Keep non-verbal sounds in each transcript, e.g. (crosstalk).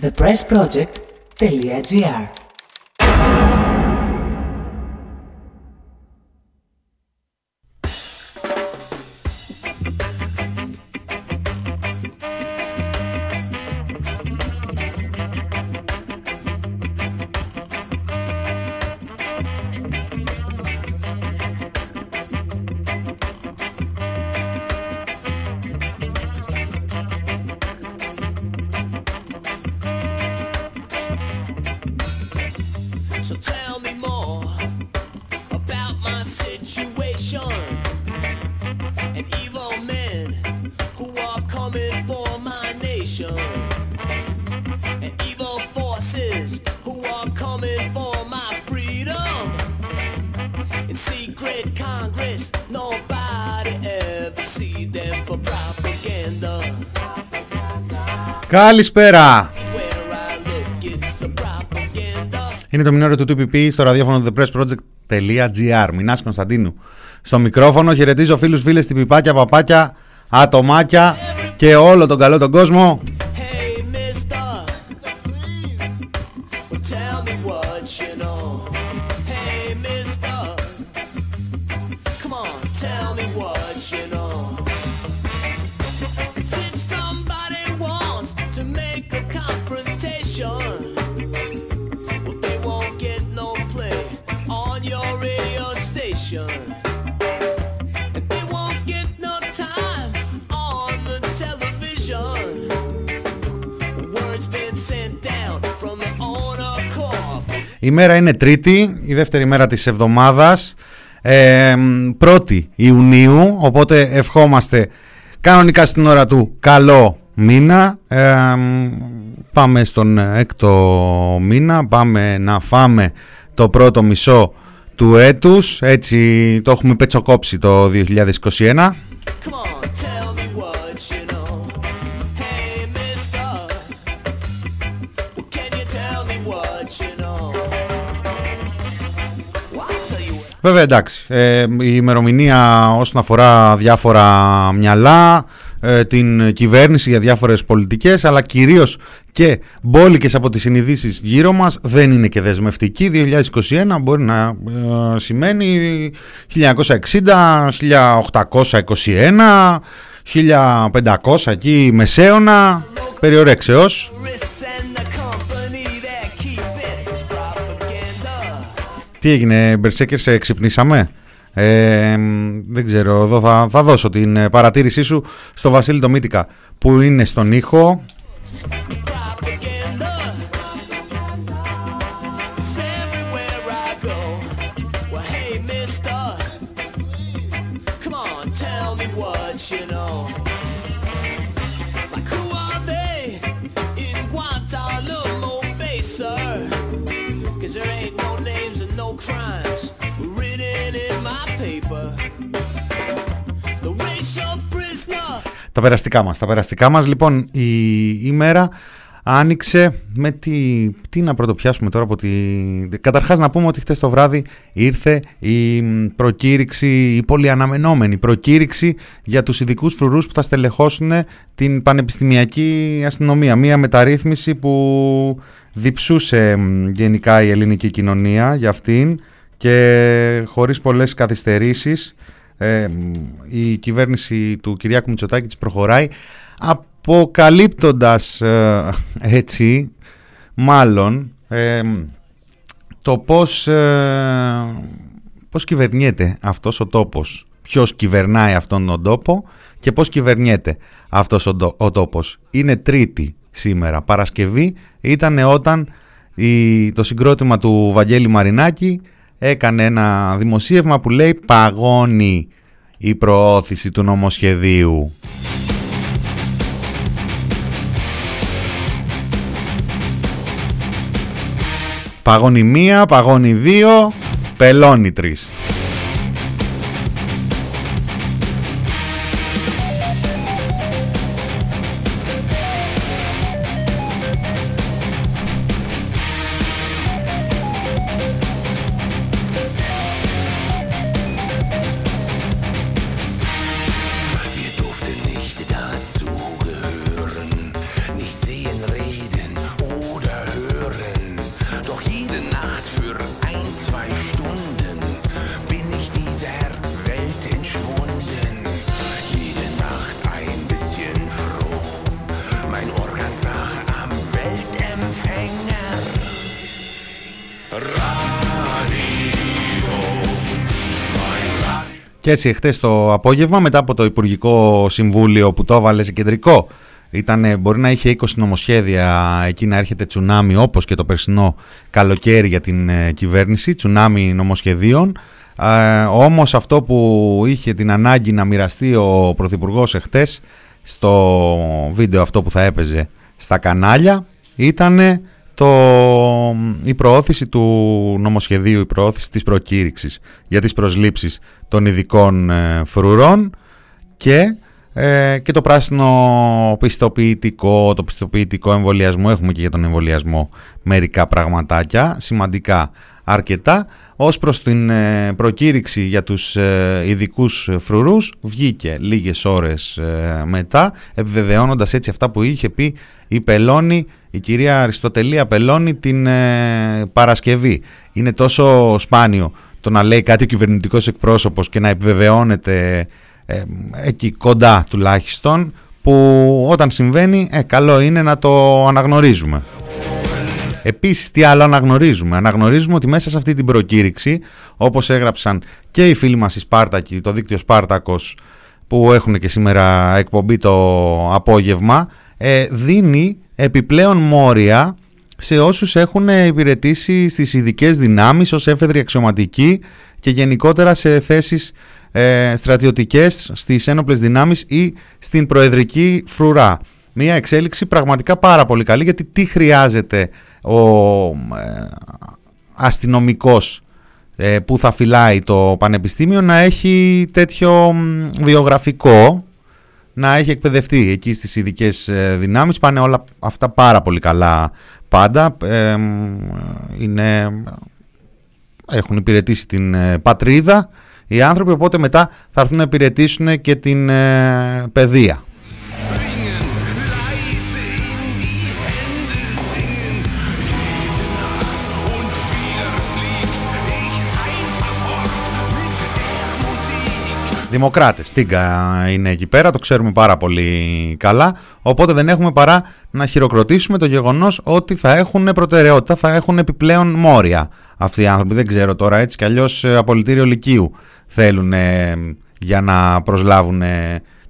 thepressproject.gr Καλησπέρα! Where I look, it's a propaganda. Είναι το μηνόριο του TPP στο ραδιόφωνο thepressproject.gr. Μινάς Κωνσταντίνου. Στο μικρόφωνο χαιρετίζω φίλους, φίλες, τυπιπάκια, παπάκια, ατομάκια και όλο τον καλό τον κόσμο. Η μέρα είναι Τρίτη, η δεύτερη μέρα της εβδομάδας, ε, 1η Ιουνίου, οπότε ευχόμαστε κανονικά στην ώρα του καλό μήνα. Ε, πάμε στον έκτο μήνα, πάμε να φάμε το πρώτο μισό του έτους, έτσι το έχουμε πετσοκόψει το 2021. Βέβαια εντάξει, ε, η ημερομηνία όσον αφορά διάφορα μυαλά, ε, την κυβέρνηση για διάφορες πολιτικές, αλλά κυρίως και μπόλικες από τις συνειδήσεις γύρω μας, δεν είναι και δεσμευτική. 2021 μπορεί να ε, σημαίνει 1960, 1821, 1500 εκεί μεσαίωνα, περιορέξεως. Τι έγινε, Μπερσέκερ, σε ξυπνήσαμε; Ε, δεν ξέρω, εδώ θα, θα δώσω την ε, παρατήρησή σου στο Βασίλη το Μύτικα που είναι στον ήχο. Τα περαστικά μας. Τα περαστικά μας, λοιπόν, η ημέρα άνοιξε με τη... Τι να πρωτοπιάσουμε τώρα από τη... Καταρχάς να πούμε ότι χτες το βράδυ ήρθε η προκήρυξη, η πολύ αναμενόμενη προκήρυξη για τους ειδικούς φρουρούς που θα στελεχώσουν την πανεπιστημιακή αστυνομία. Μία μεταρρύθμιση που διψούσε μ, γενικά η ελληνική κοινωνία για αυτήν και χωρίς πολλές καθυστερήσεις ε, η κυβέρνηση του Κυριάκου Μητσοτάκη της προχωράει αποκαλύπτοντας ε, έτσι μάλλον ε, το πώς, ε, πώς κυβερνιέται αυτός ο τόπος. Ποιος κυβερνάει αυτόν τον τόπο και πώς κυβερνιέται αυτός ο, τό- ο τόπος. Είναι τρίτη σήμερα. Παρασκευή ήταν όταν η, το συγκρότημα του Βαγγέλη Μαρινάκη έκανε ένα δημοσίευμα που λέει παγώνει η προώθηση του νομοσχεδίου. Παγώνει μία, παγώνει δύο, πελώνει τρεις. Και έτσι εχθές το απόγευμα μετά από το Υπουργικό Συμβούλιο που το έβαλε σε κεντρικό Ήτανε, μπορεί να είχε 20 νομοσχέδια εκεί να έρχεται τσουνάμι όπως και το περσινό καλοκαίρι για την ε, κυβέρνηση, τσουνάμι νομοσχεδίων. Ε, όμως αυτό που είχε την ανάγκη να μοιραστεί ο Πρωθυπουργός εχθές στο βίντεο αυτό που θα έπαιζε στα κανάλια ήταν το, η προώθηση του νομοσχεδίου, η προώθηση της προκήρυξης για τις προσλήψεις των ειδικών ε, φρουρών και ε, και το πράσινο πιστοποιητικό, το πιστοποιητικό εμβολιασμό, έχουμε και για τον εμβολιασμό μερικά πραγματάκια, σημαντικά αρκετά. Ως προς την ε, προκήρυξη για τους ε, ειδικούς φρουρούς βγήκε λίγες ώρες ε, μετά, επιβεβαιώνοντας έτσι αυτά που είχε πει η Πελώνη, η κυρία Αριστοτελία Πελώνη την Παρασκευή. Είναι τόσο σπάνιο το να λέει κάτι ο κυβερνητικός εκπρόσωπος και να επιβεβαιώνεται ε, εκεί κοντά τουλάχιστον που όταν συμβαίνει ε, καλό είναι να το αναγνωρίζουμε. Επίσης τι άλλο αναγνωρίζουμε; Αναγνωρίζουμε ότι μέσα σε αυτή την προκήρυξη όπως έγραψαν και οι φίλοι μας οι Σπάρτακοι, το δίκτυο Σπάρτακος που έχουν και σήμερα εκπομπή το απόγευμα ε, δίνει επιπλέον μόρια σε όσους έχουν υπηρετήσει στις ειδικές δυνάμεις ως έφεδροι αξιωματικοί και γενικότερα σε θέσεις ε, στρατιωτικές στις ένοπλες δυνάμεις ή στην προεδρική φρουρά. Μια εξέλιξη πραγματικά πάρα πολύ καλή γιατί τι χρειάζεται ο ε, αστυνομικός ε, που θα φυλάει το πανεπιστήμιο να έχει τέτοιο βιογραφικό να έχει εκπαιδευτεί εκεί στις ειδικές ε, δυνάμεις πάνε όλα αυτά πάρα πολύ καλά πάντα είναι, έχουν υπηρετήσει την πατρίδα οι άνθρωποι, οπότε μετά θα έρθουν να υπηρετήσουν και την ε, παιδεία. Δημοκράτες. Τίγκα είναι εκεί πέρα, το ξέρουμε πάρα πολύ καλά. Οπότε δεν έχουμε παρά να χειροκροτήσουμε το γεγονός ότι θα έχουν προτεραιότητα, θα έχουν επιπλέον μόρια αυτοί οι άνθρωποι. Δεν ξέρω τώρα έτσι κι αλλιώς ε, απολυτήριο Λυκείου θέλουν για να προσλάβουν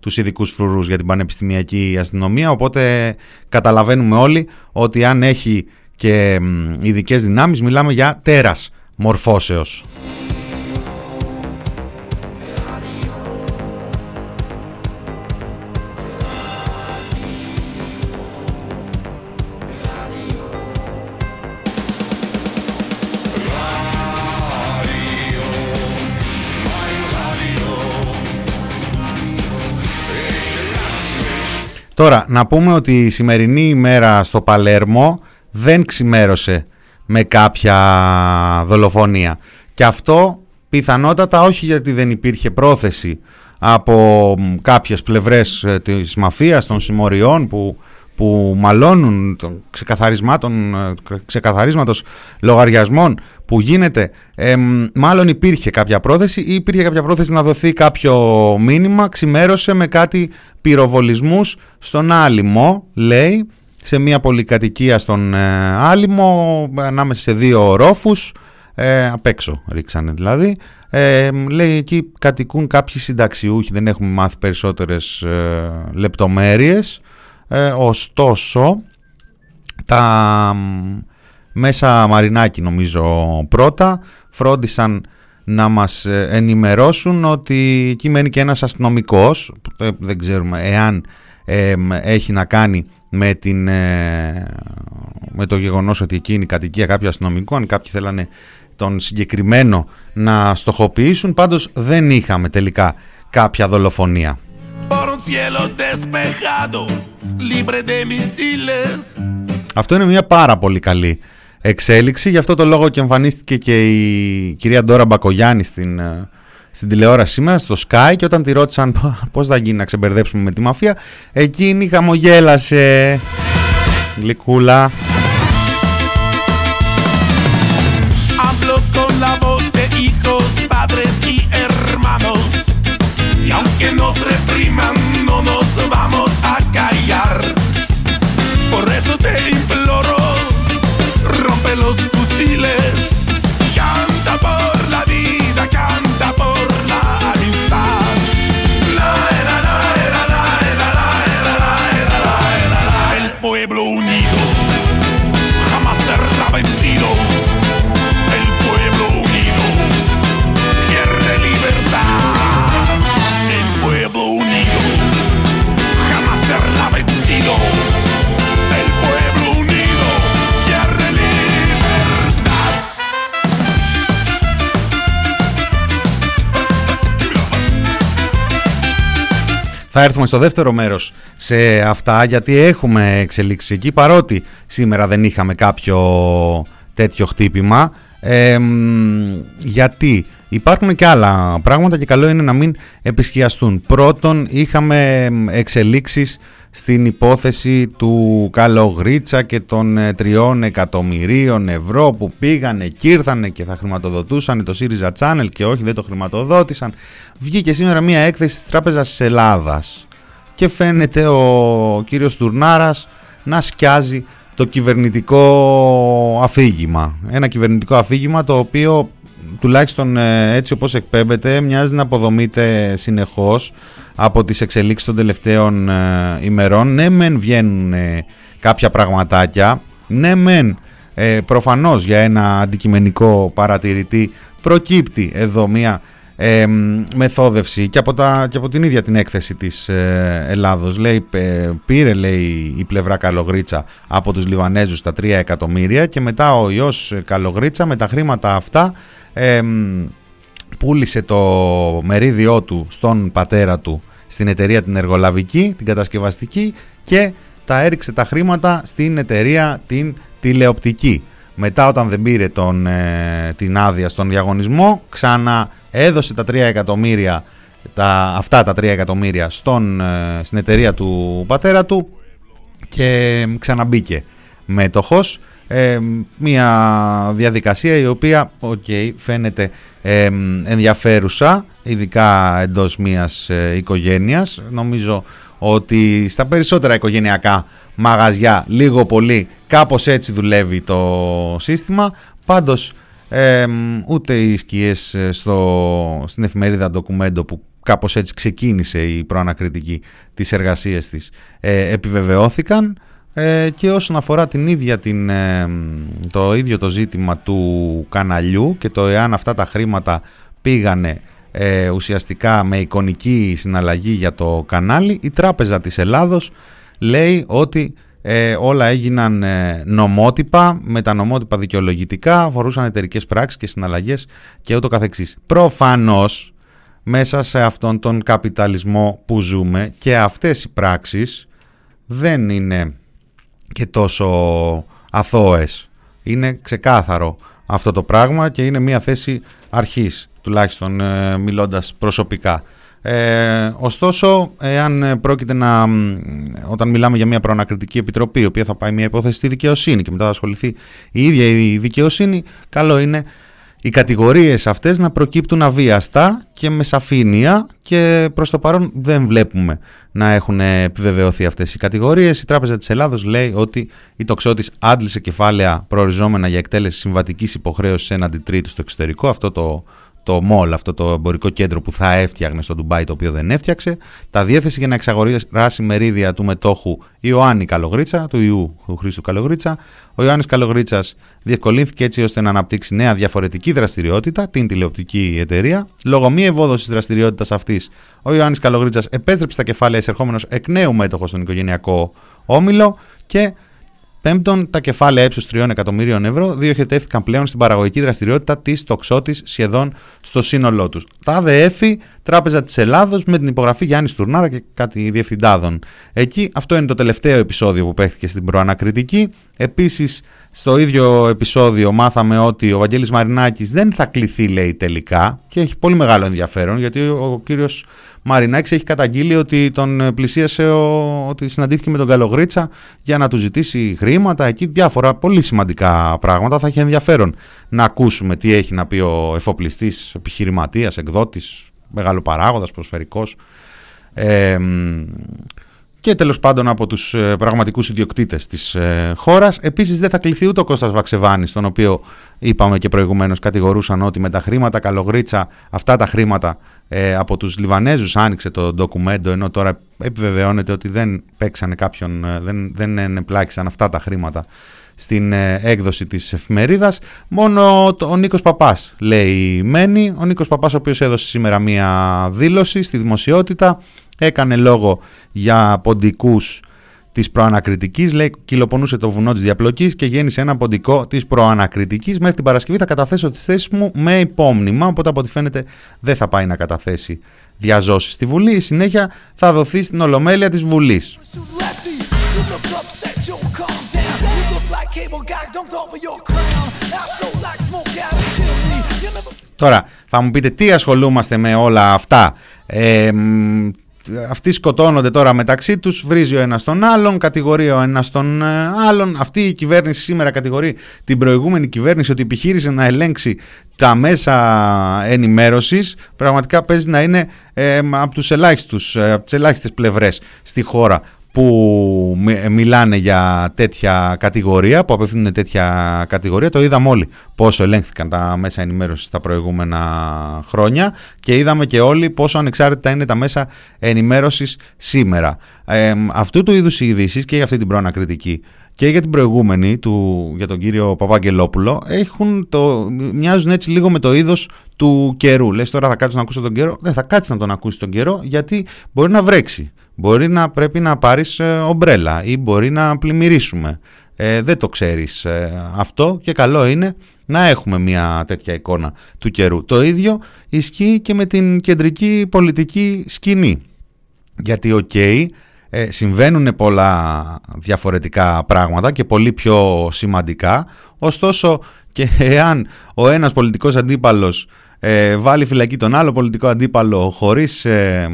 τους ειδικούς φρουρούς για την πανεπιστημιακή αστυνομία οπότε καταλαβαίνουμε όλοι ότι αν έχει και ειδικές δυνάμεις μιλάμε για τέρας μορφώσεως. Τώρα, να πούμε ότι η σημερινή ημέρα στο Παλέρμο δεν ξημέρωσε με κάποια δολοφονία. Και αυτό πιθανότατα όχι γιατί δεν υπήρχε πρόθεση από κάποιες πλευρές ε, της μαφίας, των συμμοριών που που μαλώνουν των ξεκαθαρισμάτων, ε, ξεκαθαρίσματος λογαριασμών που γίνεται, μάλλον υπήρχε κάποια πρόθεση ή υπήρχε κάποια πρόθεση να δοθεί κάποιο μήνυμα, ξημέρωσε με κάτι πυροβολισμούς στον Άλυμο, λέει, σε μια πολυκατοικία στον ε, Άλυμο, ανάμεσα σε δύο ρόφους, ε, απ' έξω ρίξανε δηλαδή. Ε, λέει εκεί κατοικούν κάποιοι συνταξιούχοι, δεν έχουμε μάθει περισσότερες ε, λεπτομέρειες. Ε, ωστόσο, τα μέσα Μαρινάκη νομίζω πρώτα. Φρόντισαν να μας ε, ενημερώσουν ότι εκεί μένει και ένας αστυνομικός, ε, δεν ξέρουμε εάν έχει να κάνει με, την, με το γεγονός ότι εκεί είναι η κατοικία κάποιου αστυνομικού, αν κάποιοι θέλανε τον συγκεκριμένο να στοχοποιήσουν, πάντως δεν είχαμε τελικά κάποια δολοφονία. Αυτό είναι μια πάρα πολύ καλή εξέλιξη. Γι' αυτό το λόγο και εμφανίστηκε και η κυρία Ντόρα Μπακογιάννη στην, ε, στην τηλεόραση σήμερα, στο Sky και όταν τη ρώτησαν πώς θα γίνει να ξεμπερδέψουμε με τη μαφία, εκείνη χαμογέλασε. Γλυκούλα. Θα έρθουμε στο δεύτερο μέρος σε αυτά γιατί έχουμε εξελίξεις εκεί παρότι σήμερα δεν είχαμε κάποιο τέτοιο χτύπημα ε, μ, γιατί υπάρχουν και άλλα πράγματα και καλό είναι να μην επισκιαστούν. Πρώτον είχαμε μ, εξελίξεις στην υπόθεση του Καλογρίτσα και των ε, τριών εκατομμυρίων ευρώ που πήγανε και ήρθανε και θα χρηματοδοτούσαν το ΣΥΡΙΖΑ Channel και όχι δεν το χρηματοδότησαν. Βγήκε σήμερα μια έκθεση της Τράπεζας της Ελλάδας και φαίνεται ο κύριος Τουρνάρας να σκιάζει το κυβερνητικό αφήγημα. Ένα κυβερνητικό αφήγημα το οποίο τουλάχιστον ε, έτσι όπως εκπέμπεται μοιάζει να αποδομείται συνεχώς από τις εξελίξεις των τελευταίων ε, ημερών. Ναι μεν βγαίνουν ε, κάποια πραγματάκια, ναι μεν ε, προφανώς για ένα αντικειμενικό παρατηρητή προκύπτει εδώ μια ε, μ, μεθόδευση και από, τα, και από την ίδια την έκθεση της ε, Ελλάδος λέει, ε, πήρε λέει η πλευρά Καλογρίτσα από τους Λιβανέζους τα 3 εκατομμύρια και μετά ο ιός Καλογρίτσα με τα χρήματα αυτά ε, μ, πούλησε το μερίδιό του στον πατέρα του στην εταιρεία την εργολαβική, την κατασκευαστική και τα έριξε τα χρήματα στην εταιρεία την τηλεοπτική. Μετά όταν δεν πήρε τον, ε, την άδεια στον διαγωνισμό, ξανά έδωσε τα 3 εκατομμύρια, τα, αυτά τα 3 εκατομμύρια στον, ε, στην εταιρεία του πατέρα του και ξαναμπήκε μέτοχος. Ε, μια διαδικασία η οποία okay, φαίνεται ε, ενδιαφέρουσα ειδικά εντός μιας ε, οικογένειας. Νομίζω ότι στα περισσότερα οικογενειακά μαγαζιά λίγο πολύ κάπως έτσι δουλεύει το σύστημα. Πάντως ε, ούτε οι σκιές ε, στο, στην εφημερίδα ντοκουμέντο που κάπως έτσι ξεκίνησε η προανακριτική της εργασίας της ε, επιβεβαιώθηκαν ε, και όσον αφορά την ίδια την, ε, το ίδιο το ζήτημα του καναλιού και το εάν αυτά τα χρήματα πήγανε ε, ουσιαστικά με εικονική συναλλαγή για το κανάλι η Τράπεζα της Ελλάδος λέει ότι ε, όλα έγιναν ε, νομότυπα, με τα νομότυπα δικαιολογητικά, αφορούσαν εταιρικές πράξεις και συναλλαγές και ούτω καθεξής. Προφανώς μέσα σε αυτόν τον καπιταλισμό που ζούμε και αυτές οι πράξεις δεν είναι και τόσο αθώες. Είναι ξεκάθαρο αυτό το πράγμα και είναι μια θέση αρχής, τουλάχιστον ε, μιλώντας προσωπικά. Ε, ωστόσο, εάν πρόκειται να, όταν μιλάμε για μια προανακριτική επιτροπή, η οποία θα πάει μια υπόθεση στη δικαιοσύνη και μετά θα ασχοληθεί η ίδια η δικαιοσύνη, καλό είναι οι κατηγορίες αυτές να προκύπτουν αβίαστα και με σαφήνεια και προς το παρόν δεν βλέπουμε να έχουν επιβεβαιωθεί αυτές οι κατηγορίες. Η Τράπεζα της Ελλάδος λέει ότι η τοξότης άντλησε κεφάλαια προοριζόμενα για εκτέλεση συμβατικής υποχρέωσης έναντι τρίτου στο εξωτερικό. Αυτό το το mall, αυτό το εμπορικό κέντρο που θα έφτιαχνε στο Ντουμπάι, το οποίο δεν έφτιαξε. Τα διέθεση για να εξαγοράσει μερίδια του μετόχου Ιωάννη Καλογρίτσα, του ιού του Χρήστου Καλογρίτσα. Ο Ιωάννης Καλογρίτσας διευκολύνθηκε έτσι ώστε να αναπτύξει νέα διαφορετική δραστηριότητα, την τηλεοπτική εταιρεία. Λόγω μη ευόδοσης δραστηριότητας αυτής, ο Ιωάννης Καλογρίτσας επέστρεψε τα κεφάλαια εισερχόμενος εκ νέου μέτοχος στον οικογενειακό όμιλο και Πέμπτον, τα κεφάλαια ύψους 3 εκατομμύριων ευρώ διοχετεύτηκαν πλέον στην παραγωγική δραστηριότητα της τοξότης σχεδόν στο σύνολό τους. Τα ΑΔΕΦ, Τράπεζα της Ελλάδος, με την υπογραφή Γιάννης Τουρνάρα και κάτι διευθυντάδων. Εκεί, αυτό είναι το τελευταίο επεισόδιο που παίχθηκε στην προανακριτική. Επίσης, στο ίδιο επεισόδιο μάθαμε ότι ο Βαγγέλης Μαρινάκης δεν θα κληθεί, λέει τελικά, και έχει πολύ μεγάλο ενδιαφέρον, γιατί ο κύριος Μαρινάκης έχει καταγγείλει ότι τον πλησίασε, ο, ότι συναντήθηκε με τον Καλογρίτσα για να του ζητήσει χρήματα. Εκεί διάφορα πολύ σημαντικά πράγματα. Θα έχει ενδιαφέρον να ακούσουμε τι έχει να πει ο εφοπλιστής, επιχειρηματίας, εκδότης, μεγάλο παράγοντας, προσφαιρικός. Ε, και τέλος πάντων από τους ε, πραγματικούς ιδιοκτήτες της ε, χώρας. Επίσης δεν θα κληθεί ούτε ο Κώστας Βαξεβάνης, τον οποίο είπαμε και προηγουμένως κατηγορούσαν ότι με τα χρήματα καλογρίτσα, αυτά τα χρήματα ε, από τους Λιβανέζους άνοιξε το ντοκουμέντο, ενώ τώρα επιβεβαιώνεται ότι δεν παίξανε κάποιον, ε, δεν, δεν ενεπλάκησαν αυτά τα χρήματα στην ε, έκδοση της εφημερίδας. Μόνο ο Νίκος Παπάς λέει μένει. Ο Νίκος Παπάς ο οποίος έδωσε σήμερα μία δήλωση στη δημοσιότητα. Έκανε λόγο για ποντικούς της προανακριτικής. Λέει, κυλοπονούσε το βουνό της διαπλοκής και γέννησε ένα ποντικό της προανακριτικής. Μέχρι την Παρασκευή θα καταθέσω τη θέση μου με υπόμνημα. Οπότε, από ό,τι φαίνεται, δεν θα πάει να καταθέσει διαζώσεις στη Βουλή. Η συνέχεια θα δοθεί στην Ολομέλεια της Βουλής. Τώρα θα μου πείτε τι ασχολούμαστε με όλα αυτά. Ε, αυτοί σκοτώνονται τώρα μεταξύ τους, βρίζει ο ένας τον άλλον, κατηγορεί ο ένας τον ε, άλλον. Αυτή η κυβέρνηση σήμερα κατηγορεί την προηγούμενη κυβέρνηση ότι επιχείρησε να ελέγξει τα μέσα ενημέρωσης. Πραγματικά παίζει να είναι ε, από, τους ελάχιστους, ε, από τις ελάχιστες πλευρές στη χώρα που μιλάνε για τέτοια κατηγορία, που απευθύνουν τέτοια κατηγορία. Το είδαμε όλοι πόσο ελέγχθηκαν τα μέσα ενημέρωσης τα προηγούμενα χρόνια και είδαμε και όλοι πόσο ανεξάρτητα είναι τα μέσα ενημέρωσης σήμερα. Ε, αυτού του είδους οι ειδήσεις και για αυτή την προανακριτική και για την προηγούμενη του, για τον κύριο Παπαγγελόπουλο έχουν το, μοιάζουν έτσι λίγο με το είδος του καιρού. Λες τώρα θα κάτσεις να ακούσει τον καιρό. Δεν θα κάτσεις να τον ακούσεις τον καιρό γιατί μπορεί να βρέξει. Μπορεί να πρέπει να πάρεις ε, ομπρέλα ή μπορεί να πλημμυρίσουμε. Ε, δεν το ξέρεις ε, αυτό και καλό είναι να έχουμε μια τέτοια εικόνα του καιρού. Το ίδιο ισχύει και με την κεντρική πολιτική σκηνή. Γιατί, ok, okay, ε, συμβαίνουν πολλά διαφορετικά πράγματα και πολύ πιο σημαντικά, ωστόσο και εάν ο ένας πολιτικός αντίπαλος ε, βάλει φυλακή τον άλλο πολιτικό αντίπαλο χωρίς ε,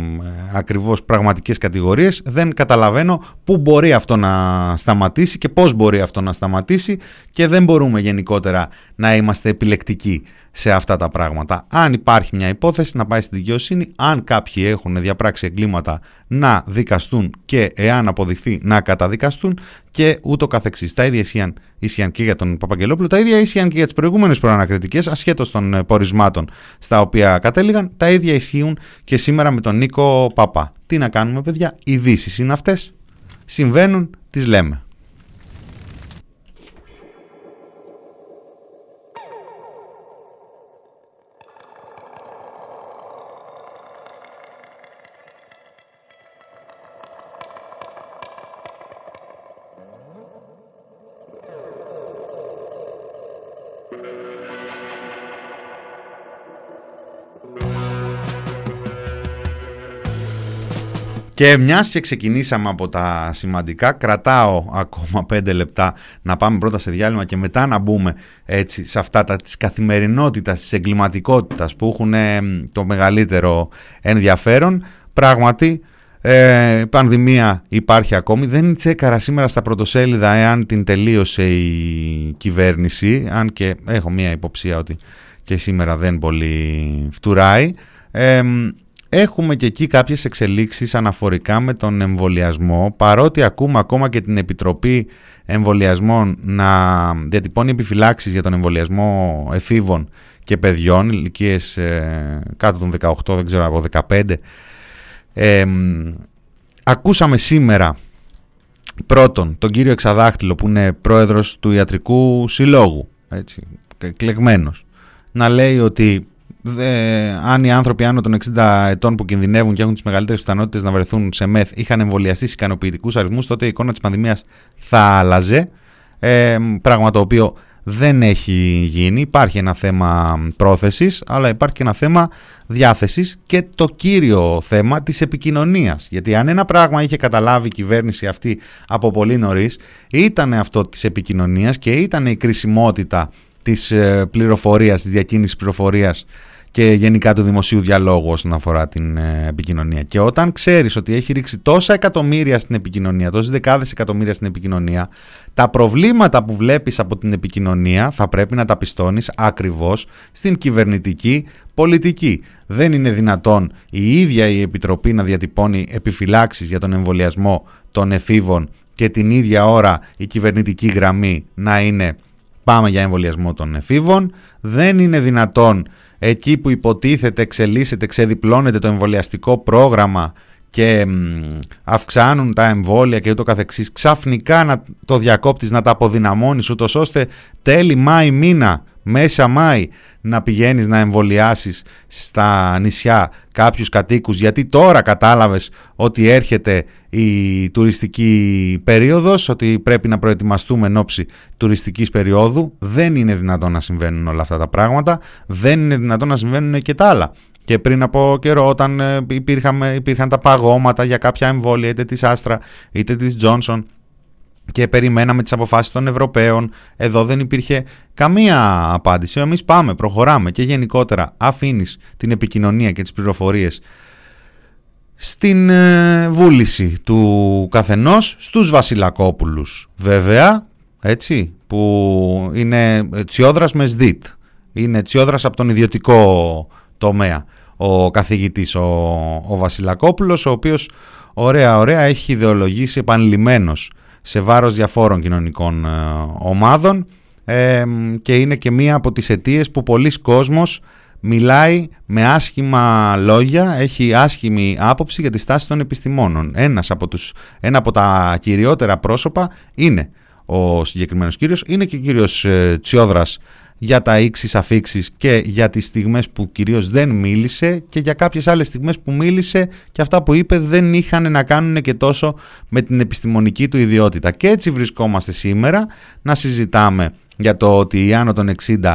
ακριβώς πραγματικές κατηγορίες. Δεν καταλαβαίνω πού μπορεί αυτό να σταματήσει και πώς μπορεί αυτό να σταματήσει και δεν μπορούμε γενικότερα να είμαστε επιλεκτικοί σε αυτά τα πράγματα. Αν υπάρχει μια υπόθεση να πάει στη δικαιοσύνη, αν κάποιοι έχουν διαπράξει εγκλήματα να δικαστούν και εάν αποδειχθεί να καταδικαστούν και ούτω καθεξής. Τα ίδια ισχύαν, ισχύαν και για τον Παπαγγελόπουλο, τα ίδια ισχύαν και για τις προηγούμενες προανακριτικές, ασχέτως των ε, πορισμάτων στα οποία κατέληγαν, τα ίδια ισχύουν και σήμερα με τον Νίκο Παπά. Τι να κάνουμε παιδιά, ειδήσεις είναι αυτές, συμβαίνουν, τις λέμε. Και μιας και ξεκινήσαμε από τα σημαντικά, κρατάω ακόμα (laughs) πέντε λεπτά να πάμε πρώτα σε διάλειμμα και μετά να μπούμε έτσι σε αυτά τα της καθημερινότητας, της εγκληματικότητας που έχουν το μεγαλύτερο ενδιαφέρον. Πράγματι, ε, πανδημία υπάρχει ακόμη. Δεν τσέκαρα σήμερα στα πρωτοσέλιδα εάν την τελείωσε η κυβέρνηση, αν και έχω μία υποψία ότι και σήμερα δεν πολύ φτουράει. Ε, Έχουμε και εκεί κάποιες εξελίξεις αναφορικά με τον εμβολιασμό, παρότι ακούμε ακόμα και την Επιτροπή Εμβολιασμών να διατυπώνει επιφυλάξεις για τον εμβολιασμό εφήβων και παιδιών, ηλικίες ε, κάτω των 18, δεν ξέρω, από 15. ακούσαμε σήμερα πρώτον τον κύριο Εξαδάχτυλο που είναι πρόεδρος του Ιατρικού Συλλόγου, έτσι, εκλεγμένος, να λέει ότι αν οι άνθρωποι άνω των 60 ετών που κινδυνεύουν και έχουν τις μεγαλύτερες πιθανότητες να βρεθούν σε μεθ είχαν εμβολιαστεί σε ικανοποιητικούς αριθμούς, τότε η εικόνα της πανδημίας θα άλλαζε. Ε, πράγμα το οποίο δεν έχει γίνει. Υπάρχει ένα θέμα πρόθεσης, αλλά υπάρχει και ένα θέμα διάθεσης και το κύριο θέμα της επικοινωνίας. Γιατί αν ένα πράγμα είχε καταλάβει η κυβέρνηση αυτή από πολύ νωρίς, ήταν αυτό της επικοινωνίας και ήταν η κρισιμότητα της ε, πληροφορίας, της διακίνησης πληροφορίας και γενικά του δημοσίου διαλόγου όσον αφορά την ε, επικοινωνία. Και όταν ξέρεις ότι έχει ρίξει τόσα εκατομμύρια στην επικοινωνία, τόσες δεκάδες εκατομμύρια στην επικοινωνία, τα προβλήματα που βλέπεις από την επικοινωνία θα πρέπει να τα πιστώνεις ακριβώς στην κυβερνητική πολιτική. Δεν είναι δυνατόν η ίδια η Επιτροπή να διατυπώνει επιφυλάξεις για τον εμβολιασμό των εφήβων και την ίδια ώρα η κυβερνητική γραμμή να είναι πάμε για εμβολιασμό των εφήβων. Δεν είναι δυνατόν εκεί που υποτίθεται εξελίσσεται, ξεδιπλώνεται το εμβολιαστικό πρόγραμμα και αυξάνουν τα εμβόλια και ούτω καθεξής, ξαφνικά να το διακόπτεις, να τα αποδυναμώνεις ούτως ώστε τέλη Μάη μήνα μέσα Μάη να πηγαίνεις να εμβολιάσεις στα νησιά κάποιους κατοίκους γιατί τώρα κατάλαβες ότι έρχεται η τουριστική περίοδος ότι πρέπει να προετοιμαστούμε εν ώψη τουριστικής περίοδου. Δεν είναι δυνατόν να συμβαίνουν όλα αυτά τα πράγματα. Δεν είναι δυνατόν να συμβαίνουν και τα άλλα. Και πριν από καιρό όταν ε, υπήρχαν, υπήρχαν τα παγώματα για κάποια εμβόλια είτε της Άστρα είτε της Johnson και περιμέναμε τις αποφάσεις των Ευρωπαίων. Εδώ δεν υπήρχε καμία απάντηση. Εμείς πάμε, προχωράμε και γενικότερα αφήνεις την επικοινωνία και τις πληροφορίες στην ε, βούληση του καθενός στους Βασιλακόπουλους. Βέβαια, έτσι, που είναι τσιόδρας με ΣΔΙΤ. Είναι τσιόδρας από τον ιδιωτικό τομέα ο καθηγητής ο, ο Βασιλακόπουλος, ο οποίος ωραία ωραία έχει ιδεολογήσει επανειλημμένος σε βάρος διαφόρων κοινωνικών ε, ομάδων ε, και είναι και μία από τις αιτίες που πολλοί κόσμος μιλάει με άσχημα λόγια, έχει άσχημη άποψη για τη στάση των επιστημόνων. Ένας από τους, ένα από τα κυριότερα πρόσωπα είναι ο συγκεκριμένος κύριος, είναι και ο κύριος ε, Τσιόδρας για τα ίξις αφήξεις και για τις στιγμές που κυρίως δεν μίλησε και για κάποιες άλλες στιγμές που μίλησε και αυτά που είπε δεν είχαν να κάνουν και τόσο με την επιστημονική του ιδιότητα. Και έτσι βρισκόμαστε σήμερα να συζητάμε για το ότι η άνω των 60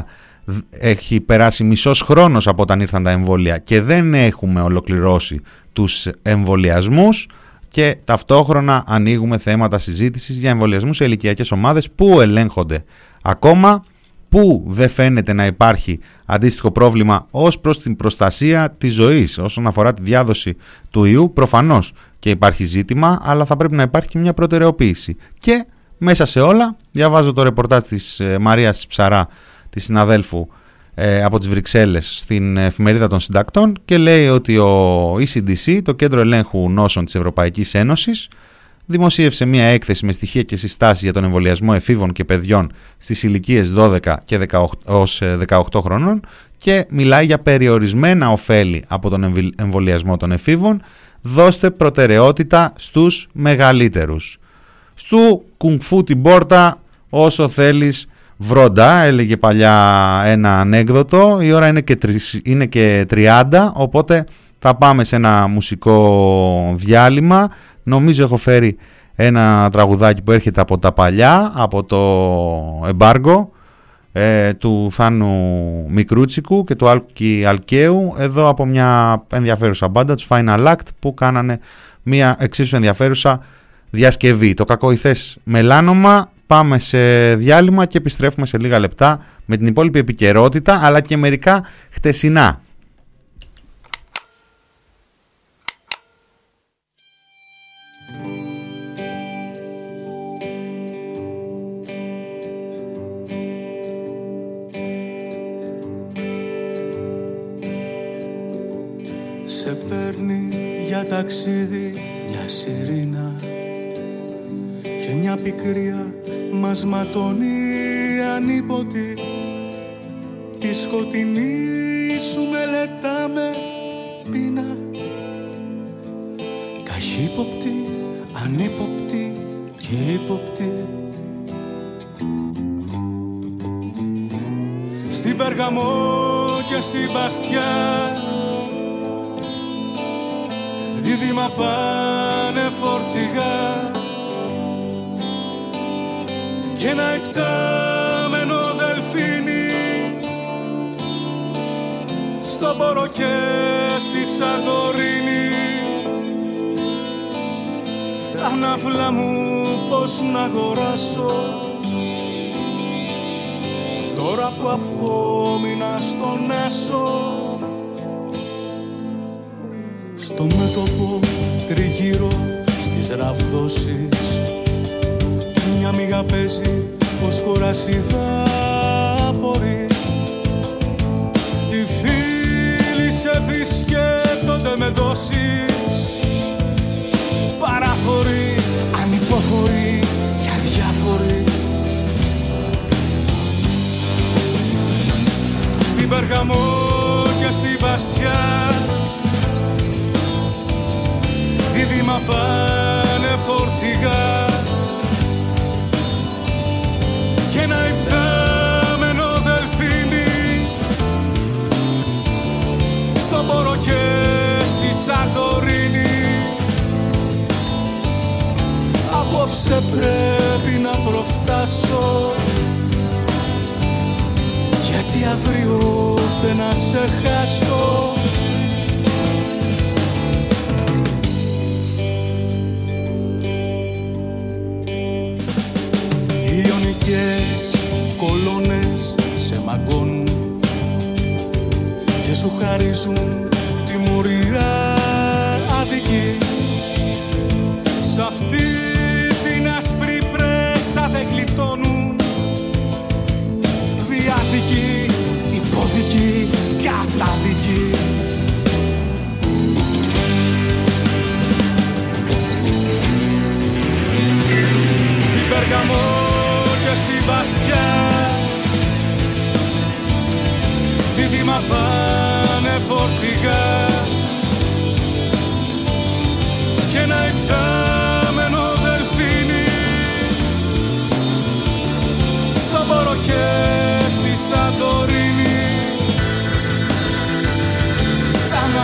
έχει περάσει μισός χρόνος από όταν ήρθαν τα εμβόλια και δεν έχουμε ολοκληρώσει τους εμβολιασμούς και ταυτόχρονα ανοίγουμε θέματα συζήτησης για εμβολιασμούς σε ηλικιακές ομάδες που ελέγχονται ακόμα που δεν φαίνεται να υπάρχει αντίστοιχο πρόβλημα ως προς την προστασία της ζωής όσον αφορά τη διάδοση του ιού; Προφανώς και υπάρχει ζήτημα αλλά θα πρέπει να υπάρχει και μια προτεραιοποίηση. Και μέσα σε όλα διαβάζω το ρεπορτάζ της ε, Μαρίας Ψαρά της συναδέλφου ε, από τις Βρυξέλλες στην εφημερίδα των συντακτών και λέει ότι ο ECDC, το Κέντρο Ελέγχου Νόσων της Ευρωπαϊκής Ένωσης δημοσίευσε μια έκθεση με στοιχεία και συστάσεις για τον εμβολιασμό εφήβων και παιδιών στις ηλικίες 12 και 18, ως 18 ε, χρονών και μιλάει για περιορισμένα ωφέλη από τον εμβολιασμό των εφήβων. Δώστε προτεραιότητα στους μεγαλύτερους. Στου κουνφού την πόρτα όσο θέλεις βρόντα, έλεγε παλιά ένα ανέκδοτο. Η ώρα είναι και, είναι και 30, οπότε θα πάμε σε ένα μουσικό διάλειμμα. Νομίζω έχω φέρει ένα τραγουδάκι που έρχεται από τα παλιά, από το εμπάργο ε, του Θάνου Μικρούτσικου και του Άλκη Αλκαίου εδώ από μια ενδιαφέρουσα μπάντα, τους Final Act που κάνανε μια εξίσου ενδιαφέρουσα διασκευή. Το κακοηθές μελάνομα, πάμε σε διάλειμμα και επιστρέφουμε σε λίγα λεπτά με την υπόλοιπη επικαιρότητα αλλά και μερικά χτεσινά ταξίδι μια σιρήνα και μια πικρία μας ματώνει ανίποτη. Τη σκοτεινή σου μελετάμε πείνα. Καχύποπτη, ανύποπτη και ύποπτη. Στην Περγαμό και στην Παστιά δίδυμα πάνε φορτηγά. Και ένα εκτάμενο δελφίνι στο Πορο και στη Σαντορίνη. Τα ναύλα μου πως να αγοράσω. Τώρα που απόμεινα στον έσω στο μέτωπο τριγύρω στις ραβδόσεις. Μια μίγα παίζει πως χωράσει δάπορη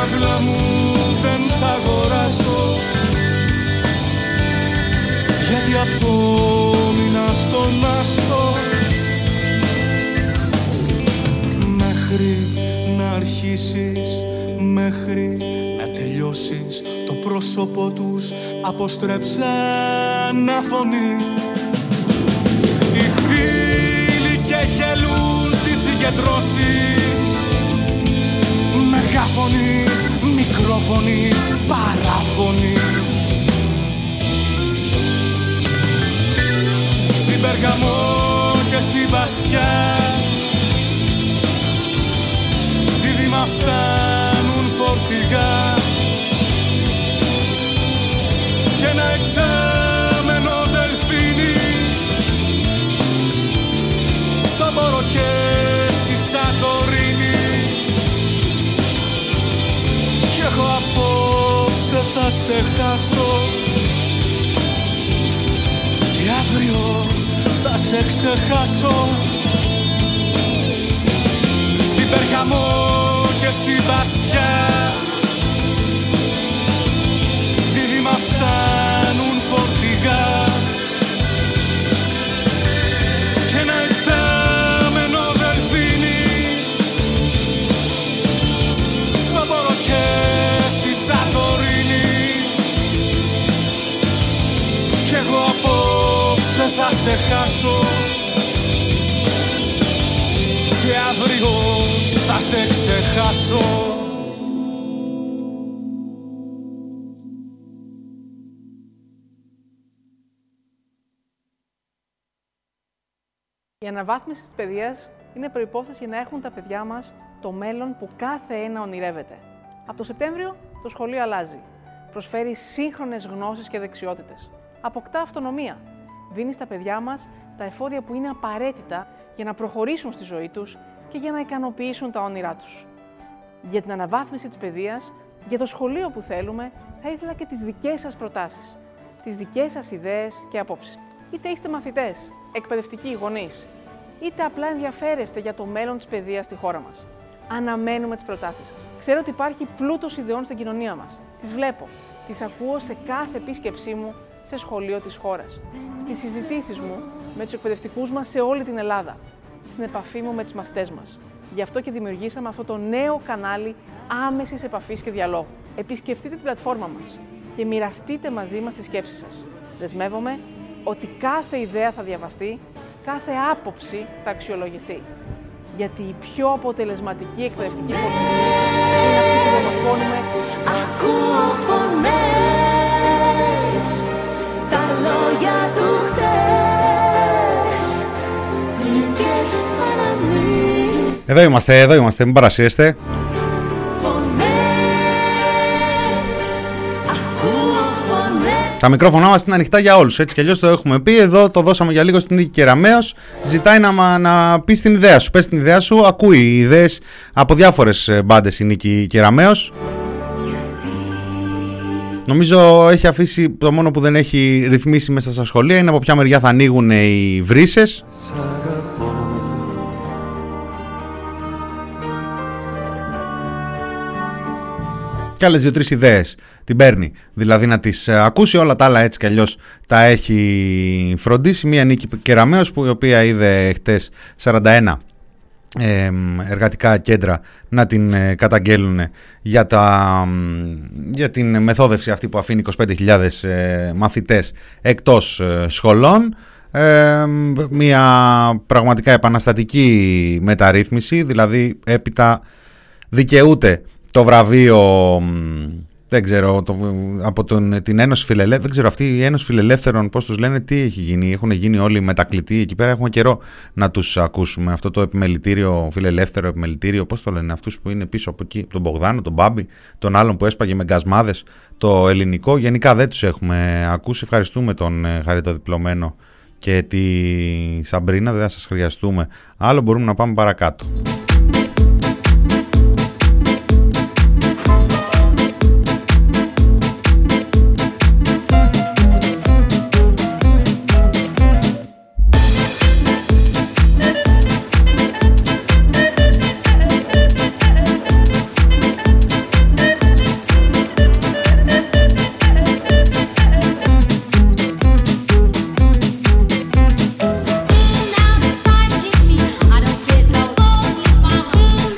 τα ναύλα μου δεν θα αγοράσω. Γιατί απόμεινα στον άσο. Μέχρι να αρχίσεις μέχρι να τελειώσεις το πρόσωπο τους αποστρέψαν να φωνεί οι φίλοι και γελούν στις συγκεντρώσεις μεγάφωνη, μικρόφωνη, παράφωνη Στην Περγαμό και στην Βαστιά δίδυμα φτάνουν φορτηγά. Και ένα εκτάμενο απόψε θα σε χάσω. Και αύριο θα σε ξεχάσω. Στην Περγαμό και στην Μπαστιά θα σε χάσω και αύριο θα σε ξεχάσω Η αναβάθμιση της παιδείας είναι προϋπόθεση για να έχουν τα παιδιά μας το μέλλον που κάθε ένα ονειρεύεται. Από το Σεπτέμβριο το σχολείο αλλάζει. Προσφέρει σύγχρονες γνώσεις και δεξιότητες. Αποκτά αυτονομία. Δίνεις στα παιδιά μας τα εφόδια που είναι απαραίτητα για να προχωρήσουν στη ζωή τους και για να ικανοποιήσουν τα όνειρά τους. Για την αναβάθμιση της παιδείας, για το σχολείο που θέλουμε, θα ήθελα και τις δικές σας προτάσεις, τις δικές σας ιδέες και απόψεις. Είτε είστε μαθητές, εκπαιδευτικοί γονείς, είτε απλά ενδιαφέρεστε για το μέλλον της παιδείας στη χώρα μας. Αναμένουμε τις προτάσεις σας. Ξέρω ότι υπάρχει πλούτος ιδεών στην κοινωνία μας. Τις βλέπω, τις ακούω σε κάθε επίσκεψή μου σε σχολείο της χώρας. Στις συζητήσεις μου με τους εκπαιδευτικούς μας σε όλη την Ελλάδα. Στην επαφή μου με τις μαθητές μας. Γι' αυτό και δημιουργήσαμε αυτό το νέο κανάλι άμεσης επαφής και διαλόγου. Επισκεφτείτε την πλατφόρμα μας και μοιραστείτε μαζί μας τις σκέψεις σας. Δεσμεύομαι ότι κάθε ιδέα θα διαβαστεί, κάθε άποψη θα αξιολογηθεί. Γιατί η πιο αποτελεσματική εκπαιδευτική πολιτική είναι αυτή που διαμορφώνουμε λόγια του χτες Γλυκές παραμύθι Εδώ είμαστε, εδώ είμαστε, μην παρασύρεστε. Φωνές Ακούω φωνές Τα μικρόφωνά μας είναι ανοιχτά για όλους. Έτσι κι αλλιώς το έχουμε πει. Εδώ το δώσαμε για λίγο στην Νίκη Κεραμαίο. Ζητάει να, μα- να πει την ιδέα σου. Πες την ιδέα σου. Ακούει ιδέες από διάφορες μπάντες η Νίκη Κεραμαίο. Νομίζω έχει αφήσει το μόνο που δεν έχει ρυθμίσει μέσα στα σχολεία είναι από ποια μεριά θα ανοίγουν οι βρύσες. Και άλλες δύο-τρεις ιδέες την παίρνει. Δηλαδή να τις ακούσει όλα τα άλλα έτσι κι αλλιώς τα έχει φροντίσει. Μία νίκη Κεραμέως που η οποία είδε χτες 41 ε, εργατικά κέντρα να την ε, καταγγέλουν για, τα, μ, για την μεθόδευση αυτή που αφήνει 25.000 ε, μαθητές εκτός ε, σχολών. Ε, μια πραγματικά επαναστατική μεταρρύθμιση, δηλαδή έπειτα δικαιούται το βραβείο μ, δεν ξέρω, το, από τον, την Ένωση Φιλελεύθερων. Δεν ξέρω, αυτή η Ένωση Φιλελεύθερων, πώς τους λένε, τι έχει γίνει. Έχουν γίνει όλοι μετακλητοί εκεί πέρα. Έχουμε καιρό να τους ακούσουμε. Αυτό το επιμελητήριο, φιλελεύθερο επιμελητήριο, πώς το λένε, αυτούς που είναι πίσω από εκεί. Τον Μπογδάνο, τον Μπάμπη, τον άλλον που έσπαγε με γκασμάδες. Το ελληνικό. Γενικά δεν τους έχουμε ακούσει. Ευχαριστούμε τον ε, χαριτοδιπλωμένο και τη Σαμπρίνα. Δεν θα σας χρειαστούμε. Άλλο μπορούμε να πάμε παρακάτω.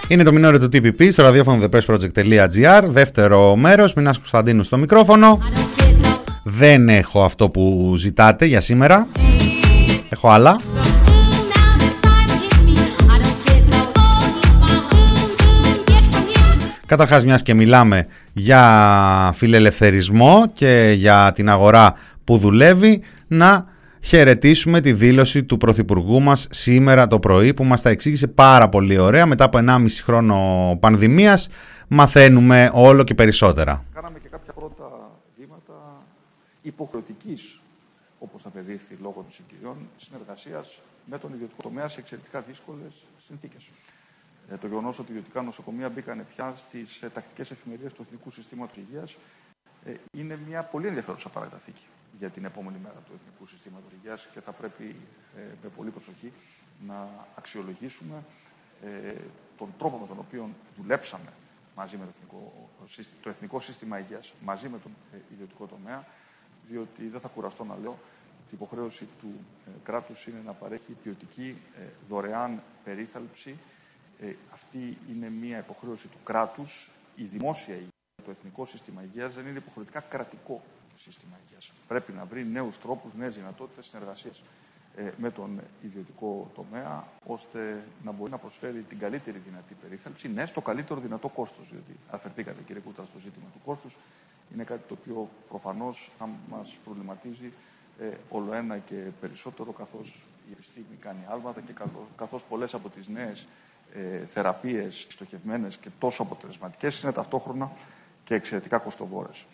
Είναι το μηνόριο του TPP στο ραδιόφωνο thepressproject.gr Δεύτερο μέρος, Μινάς Κωνσταντίνου στο μικρόφωνο. Δεν έχω αυτό που ζητάτε για σήμερα. Έχω άλλα. Καταρχάς μιας και μιλάμε για φιλελευθερισμό και για την αγορά που δουλεύει να χαιρετήσουμε τη δήλωση του Πρωθυπουργού μας σήμερα το πρωί που μας τα εξήγησε πάρα πολύ ωραία μετά από 1,5 χρόνο πανδημίας μαθαίνουμε όλο και περισσότερα. Κάναμε και κάποια πρώτα βήματα υποχρεωτικής, όπως απεδείχθη λόγω των συγκυριών, συνεργασίας με τον ιδιωτικό τομέα σε εξαιρετικά δύσκολες συνθήκες. Ε, το γεγονός ότι ιδιωτικά νοσοκομεία μπήκαν πια στις ε, τακτικές εφημερίε του Εθνικού Συστήματος Υγείας ε, είναι μια πολύ ενδιαφέρουσα παραταθήκη για την επόμενη μέρα του Εθνικού Συστήματος Υγείας και θα πρέπει ε, με πολύ προσοχή να αξιολογήσουμε ε, τον τρόπο με τον οποίο δουλέψαμε μαζί με το Εθνικό, Σύστη- το εθνικό Σύστημα Υγείας, μαζί με τον ε, ιδιωτικό τομέα, διότι δεν θα κουραστώ να λέω ότι η υποχρέωση του ε, κράτους είναι να παρέχει ποιοτική ε, δωρεάν περίθαλψη ε, αυτή είναι μια υποχρέωση του κράτους. Η δημόσια υγεία, το εθνικό σύστημα υγείας δεν είναι υποχρεωτικά κρατικό σύστημα υγείας. Πρέπει να βρει νέους τρόπους, νέες δυνατότητες συνεργασίας ε, με τον ιδιωτικό τομέα, ώστε να μπορεί να προσφέρει την καλύτερη δυνατή περίθαλψη, ναι, στο καλύτερο δυνατό κόστος, διότι αφαιρθήκατε κύριε Κούτρα στο ζήτημα του κόστους, είναι κάτι το οποίο προφανώς θα μας προβληματίζει ε, όλο ένα και περισσότερο καθώς η επιστήμη κάνει άλματα και καθώς- καθώς πολλές από τις νέες ε, θεραπείες στοχευμένες και τόσο αποτελεσματικές είναι ταυτόχρονα και εξαιρετικά κοστοβόρες.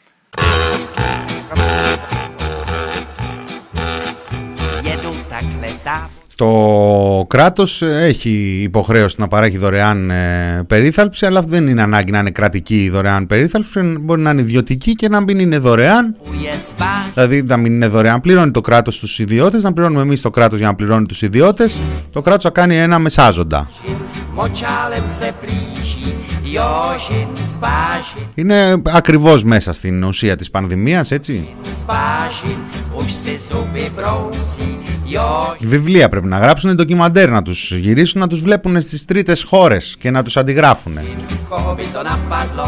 Jedu takhle dávno Το κράτος έχει υποχρέωση να παρέχει δωρεάν ε, περίθαλψη αλλά δεν είναι ανάγκη να είναι κρατική η δωρεάν περίθαλψη μπορεί να είναι ιδιωτική και να μην είναι δωρεάν je spáš, Δηλαδή να μην είναι δωρεάν, πληρώνει το κράτος τους ιδιώτες, να πληρώνουμε εμείς το κράτος για να πληρώνει τους ιδιώτες. Το κράτος θα κάνει ένα μεσάζοντα. Močálem se blíží, Jožin spášin, Είναι ακριβώς μέσα στην ουσία της πανδημίας, έτσι; spášin, už si zuby brousí, Jožin Βιβλία πρέπει να γράψουν, ντοκιμαντέρ να τους γυρίσουν, να τους βλέπουν στις τρίτες χώρες και να τους αντιγράφουν. koho by to napadlo,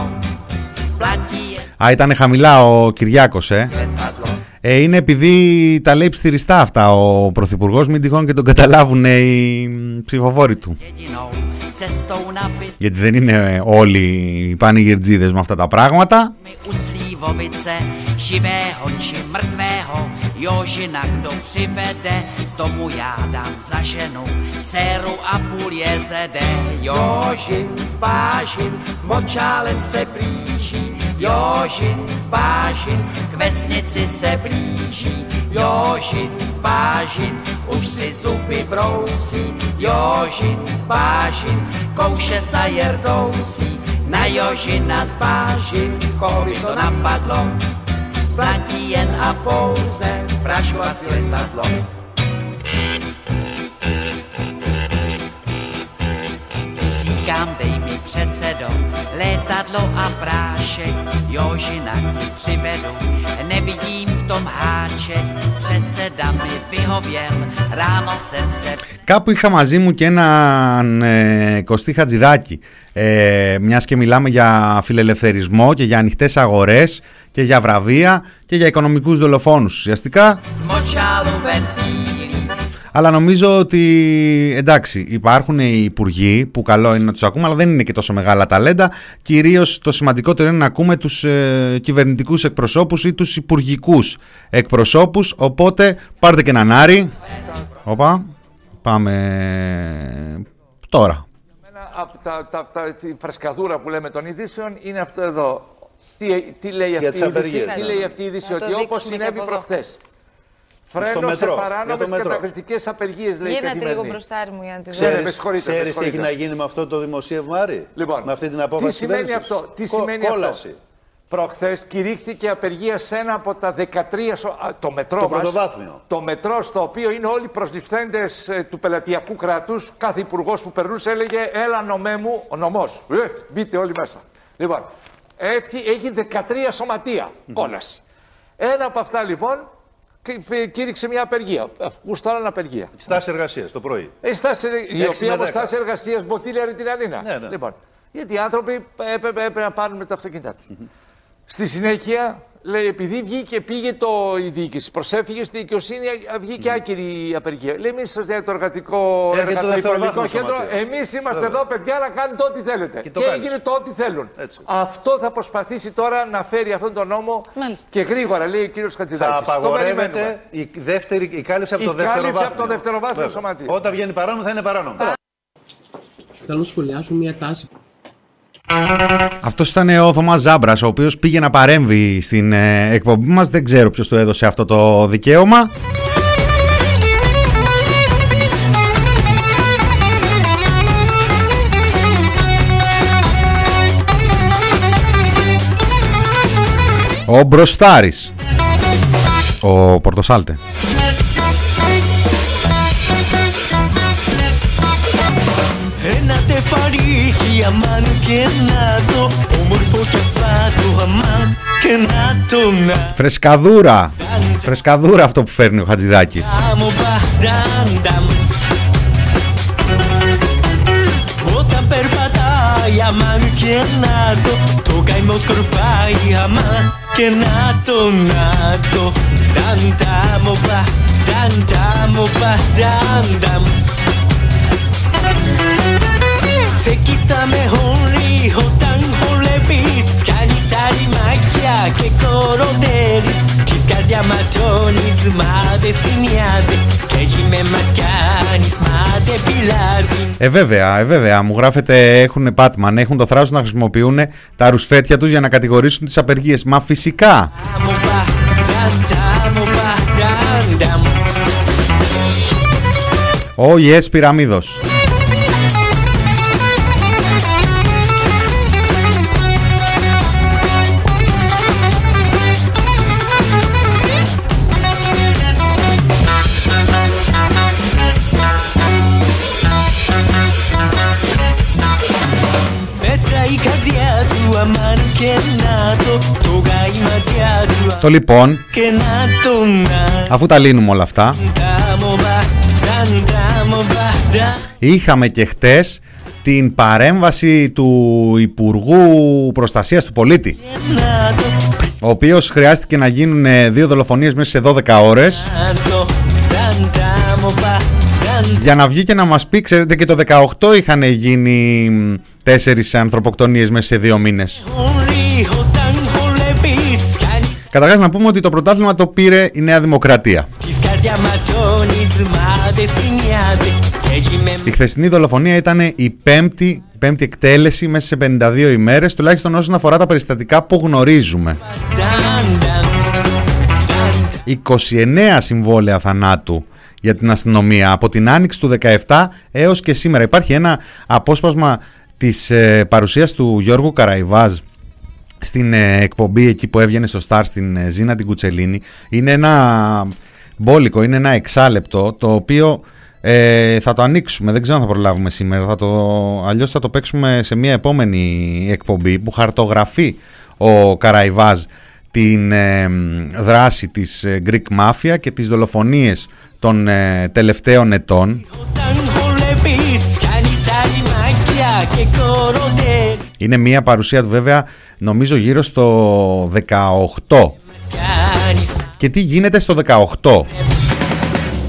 platí je Α, ήταν χαμηλά ο Κυριάκος, ε. letadlo, ε. Είναι επειδή τα λέει ψιριστά αυτά ο Πρωθυπουργός, μην τυχόν και τον καταλάβουν οι ψηφοφόροι του. jedinou cestou na byt Γιατί δεν είναι όλοι οι πανηγυρτζίδες με αυτά τα πράγματα. mi uslí slivovice, živého či mrtvého, Jožina kdo přivede, tomu já dám za ženu, dceru a půl jezede. Jožin s Bážin, močálem se blíží, Jožin s Bážin, k vesnici se blíží, Jožin s Bážin, už si zuby brousí, Jožin s Bážin, kouše sa jerdousí, na Jožina z Bážin, koho by to napadlo, platí jen a pouze praškovací letadlo. Říkám, dej mi předsedo, letadlo a prášek, Jožina ti přivedu, nevidím v tom háček, předseda mi vyhověl, ráno jsem se Κάπου είχα μαζί μου και έναν ε, Κωστή Χατζηδάκη. Ε, μιας και μιλάμε για φιλελευθερισμό και για ανοιχτές αγορές και για βραβεία και για οικονομικούς δολοφόνους ουσιαστικά. zmočálu ven bílý, Αλλά νομίζω ότι εντάξει, υπάρχουν οι υπουργοί που καλό είναι να τους ακούμε, αλλά δεν είναι και τόσο μεγάλα ταλέντα. Κυρίως το σημαντικότερο είναι να ακούμε τους ε, κυβερνητικούς εκπροσώπους ή τους υπουργικούς εκπροσώπους. Οπότε πάρτε και έναν Άρη. Όπα, πάμε τώρα. Ένα από τα, τα, τα, τη φρεσκαδούρα που λέμε των ειδήσεων είναι αυτό εδώ. Τι, τι λέει Για αυτή τις η είδηση, απεργίες, τι ναι. λέει αυτή η είδηση, Να το ότι όπως δείξουμε συνέβη και από εδώ. προχθέ. Στο Φρένο σε μετρό, για παράνομες το μετρό. καταχρηστικές απεργίες, λέει η Γίνατε λίγο καθημερινή. μπροστά μου για να τη Ξέρεις, δω. με συγχωρείτε, με Ξέρεις τι έχει συγχωρείτε. να γίνει με αυτό το δημοσίευμα, Άρη; Λοιπόν, με αυτή την απόφαση τι σημαίνει κυβέρνησης. αυτό, τι Κο- σημαίνει κόλαση. αυτό. Προχθές κηρύχθηκε απεργία σε ένα από τα 13 σο- α, το μετρό Το μας, πρωτοβάθμιο. Το μετρό στο οποίο είναι όλοι προσληφθέντες του πελατειακού κράτους. Κάθε υπουργός που περνούσε έλεγε Έλα νομέ μου, ο νομός. Ε, μπείτε όλοι μέσα. Λοιπόν, έτσι έχει 13 σωματεία. Κόλαση. Ένα από αυτά λοιπόν κή- κήρυξε μια απεργία. Ε, Γουστάραν απεργία. Στάση εργασίας το πρωί. Ε, στάση, η Έξι οποία με όμω δέκα. στάση εργασίας μποτήλιαρη την Αθήνα. Ναι, ναι. Λοιπόν, γιατί οι άνθρωποι έπρεπε, έπρεπε να πάρουν με τα αυτοκίνητά τους. Στη συνέχεια, λέει, επειδή βγήκε, πήγε το, η διοίκηση, προσέφυγε στη δικαιοσύνη, α, βγήκε άκυρη η απεργία. Λέει, εμείς σας το εργατικό Έρχεται το εργατοοικονομικό δευτεροβάθμιο κέντρο, σωματείο. εμείς είμαστε Βέβαια. εδώ, παιδιά, να κάνετε ό,τι θέλετε. Και Και, το κάνεις. έγινε το ό,τι θέλουν. Έτσι. Αυτό θα προσπαθήσει τώρα να φέρει αυτόν τον νόμο Μάλιστα. και γρήγορα, λέει ο κύριος Θα Χατζηδάκη. απαγορεύεται η, δεύτερη, η κάλυψη από Η το δεύτερο κάλυψη βάθμιο. από το δευτεροβάθμιο Βέβαια. σωματείο. Όταν βγαίνει παράνομο θα είναι παράνομο. Θέλω να σχολιάσω μια τάση Αυτός ήταν ο Θωμάς Ζάμπρας, ο οποίος πήγε να παρέμβει στην ε, εκπομπή μας. Δεν ξέρω ποιος του έδωσε αυτό το δικαίωμα. Ο Μπροστάρης. Ο Πορτοσάλτε. Ένα τεφαρί αμάν και να το Όμορφο κεφάτο αμάν και να το να. Φρεσκαδούρα. Φρεσκαδούρα αυτό που φέρνει ο Χατζηδάκης. Άμμο μπαντάνταμ Όταν περπατάει αμάν και να το Το καημό σκορπάει αμάν και να το να το Νταντάμο μπαντάνταμο μπαντάνταμ Σε κοιτά με χωρί όταν χορεύεις Κάνεις άλλη μαγιά και κοροντέρεις Της καρδιά ματώνεις μα δεν σε νοιάζει Και εκεί με μας κάνεις μα δεν πειλάζει Ε, βέβαια, ε, βέβαια. Μου γράφετε έχουν Batman, έχουν το θράσος να χρησιμοποιούν τα ρουσφέτια τους για να κατηγορήσουν τις απεργίες. Μα φυσικά. Άμμο μπαντάμο μπαντάνταμ Ο yes, πυραμίδος. Το Το γάει η ματιά του Το λοιπόν, και να το να αφού τα λύνουμε όλα αυτά, Ντάμο μπαντάμο μπαντάμ είχαμε και χτες την παρέμβαση του Υπουργού Προστασίας του Πολίτη, να το ο οποίος χρειάστηκε να γίνουν ε, δύο δολοφονίες μέσα σε 12 ώρες. Να το Ντάμο μπαντάμ για να βγει και να μας πει, ξέρετε και το 18 είχαν γίνει μ, τέσσερις ανθρωποκτονίες μέσα σε δύο μήνες. Χωρί όταν χορεύεις Καταρχάς να πούμε ότι το πρωτάθλημα το πήρε η Νέα Δημοκρατία. Τη καρδιά ματώνει, μα δεν σε νοιάζει. Και έτσι με Η χθεσινή δολοφονία ήταν η πέμπτη, πέμπτη εκτέλεση μέσα σε 52 ημέρες, τουλάχιστον όσον αφορά τα περιστατικά που γνωρίζουμε. νταν, νταν. 29 συμβόλαια θανάτου για την αστυνομία από την άνοιξη του 17 έως και σήμερα. Υπάρχει ένα απόσπασμα της ε, παρουσίας του Γιώργου Καραϊβάζ στην ε, εκπομπή εκεί που έβγαινε στο Star στην ε, Ζήνα την Κουτσελίνη. Είναι ένα μπόλικο, είναι ένα εξάλεπτο το οποίο ε, θα το ανοίξουμε, δεν ξέρω αν θα προλάβουμε σήμερα, θα το, αλλιώς θα το παίξουμε σε μια επόμενη εκπομπή που χαρτογραφεί ο Καραϊβάζ την ε, δράση της ε, Greek Mafia και τις δολοφονίες των ε, τελευταίων ετών. Όταν χολεπείς, κάνεις άλλη μαγιά και κοροντέρ. Είναι μια παρουσία του βέβαια νομίζω γύρω στο 18. Κάνεις Και τι γίνεται στο 18.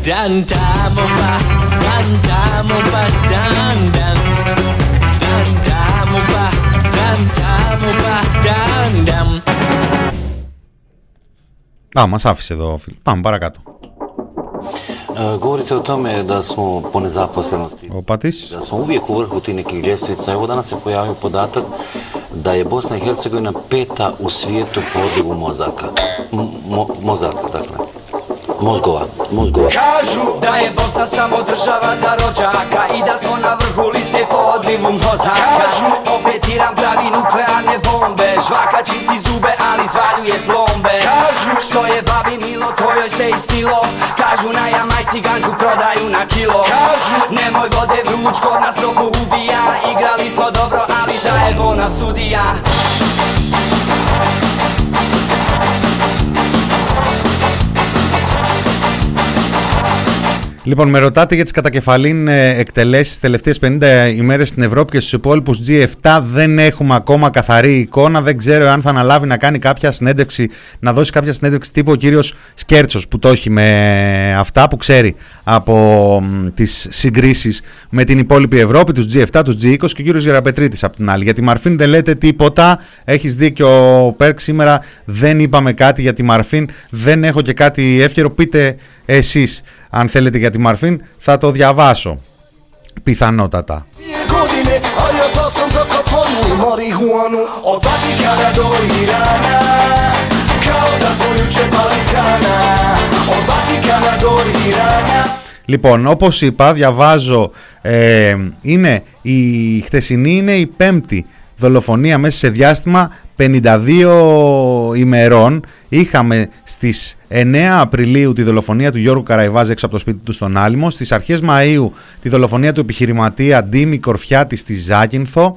Νταν, τα μομπα, νταν, τα μομπα, νταν, νταν. Νταν, τα μομπα, νταν, τα μομπα, νταν, νταν. Α, μας άφησε εδώ φίλε. Πάμε παρακάτω. E, govorite o tome da smo po nezaposlenosti, Opatiš. da smo uvijek u vrhu ti nekih ljestvica. Evo danas se pojavio podatak da je Bosna i Hercegovina peta u svijetu po mozaka. Mo, mozaka, dakle. Mozgova, mozgova. Kažu da je Bosna samo država za rođaka I da smo na vrhu liste po odlivu mozaka. Kažu opet Iran pravi nuklearne bombe Žvaka čisti zube ali zvaljuje plombe. Kažu što je babi milo to joj se i snilo. Kažu na Jamajci ganđu prodaju na kilo. Kažu nemoj vode vruć kod nas toplu ubija. Igrali smo dobro ali traje bona sudija Λοιπόν, με ρωτάτε για τις κατακεφαλήν ε, εκτελέσεις τις τελευταίες 50 ημέρες στην Ευρώπη και στους υπόλοιπους G7. Δεν έχουμε ακόμα καθαρή εικόνα. Δεν ξέρω αν θα αναλάβει να κάνει κάποια συνέντευξη, να δώσει κάποια συνέντευξη τύπου ο κύριος Σκέρτσος που το έχει με αυτά που ξέρει από τις συγκρίσεις με την υπόλοιπη Ευρώπη, τους G7, τους G20 και ο κύριος Γεραπετρίτης απ' την άλλη. Για τη Μαρφίν δεν λέτε τίποτα. Έχεις δίκιο ο Πέρκ σήμερα. Δεν είπαμε κάτι για τη Μαρφίν. Δεν έχω και κάτι εύκαιρο. Πείτε εσείς αν θέλετε για τη Μαρφίν θα το διαβάσω. Πιθανότατα. Dvije godine, a ja da sam za kafanu i marihuanu Od Vatikana do Irana Kao da smo juče pali s grana Od Vatikana do Irana Λοιπόν, όπως είπα, διαβάζω, ε, είναι η χτεσινή είναι η πέμπτη δολοφονία μέσα σε διάστημα 52 ημερών. Είχαμε στις 9 Απριλίου τη δολοφονία του Γιώργου Καραϊβάζ έξω από το σπίτι του στον Άλυμο. Στις αρχές Μαΐου τη δολοφονία του επιχειρηματία Ντίμη Κορφιάτη στη Ζάκυνθο.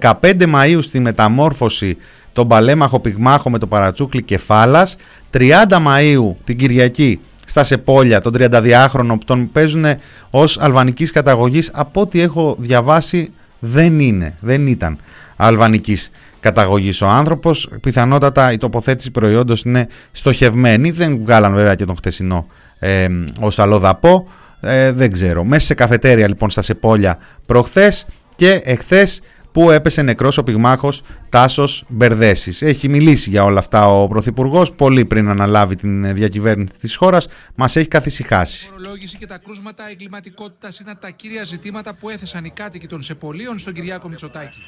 15 Μαΐου στη μεταμόρφωση τον παλέμαχο πυγμάχο με το παρατσούκλι κεφάλας. 30 Μαΐου την Κυριακή στα Σεπόλια, τον 32χρονο που τον παίζουν ως αλβανικής καταγωγής. Από ό,τι έχω διαβάσει δεν είναι, δεν ήταν αλβανικής καταγωγής ο άνθρωπος. Πιθανότατα η τοποθέτηση προϊόντος είναι στοχευμένη. Δεν βγάλαν βέβαια και τον χτεσινό ε, ως αλλοδαπό. Ε, δεν ξέρω. Μέσα σε καφετέρια λοιπόν στα Σεπόλια προχθές και εχθές που έπεσε νεκρός ο πυγμάχος Τάσος Μπερδέσης. Έχει μιλήσει για όλα αυτά ο Πρωθυπουργός πολύ πριν αναλάβει την διακυβέρνηση της χώρας. Μας έχει καθησυχάσει. Η φορολόγηση και τα κρούσματα εγκληματικότητας είναι τα κύρια ζητήματα που έθεσαν οι κάτοικοι των Σεπολίων στον Κυριάκο Μητσοτάκη.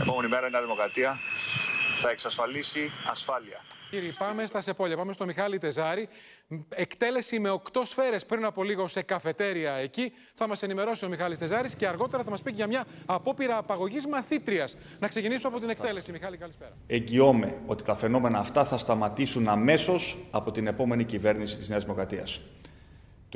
Επόμενη μέρα η Νέα Δημοκρατία θα εξασφαλίσει ασφάλεια. Κύριε, πάμε στα Σεπόλια. Πάμε στο Μιχάλη Τεζάρη. Εκτέλεση με οκτώ σφαίρες πριν από λίγο σε καφετέρια εκεί. Θα μας ενημερώσει ο Μιχάλης Τεζάρης και αργότερα θα μας πει για μια απόπειρα απαγωγής μαθήτριας. Να ξεκινήσουμε από την εκτέλεση. Μιχάλη, καλησπέρα. Εγγυώμαι ότι τα φαινόμενα αυτά θα σταματήσουν αμέσως από την επόμενη κυβέρνηση της Νέας Δημοκρατίας.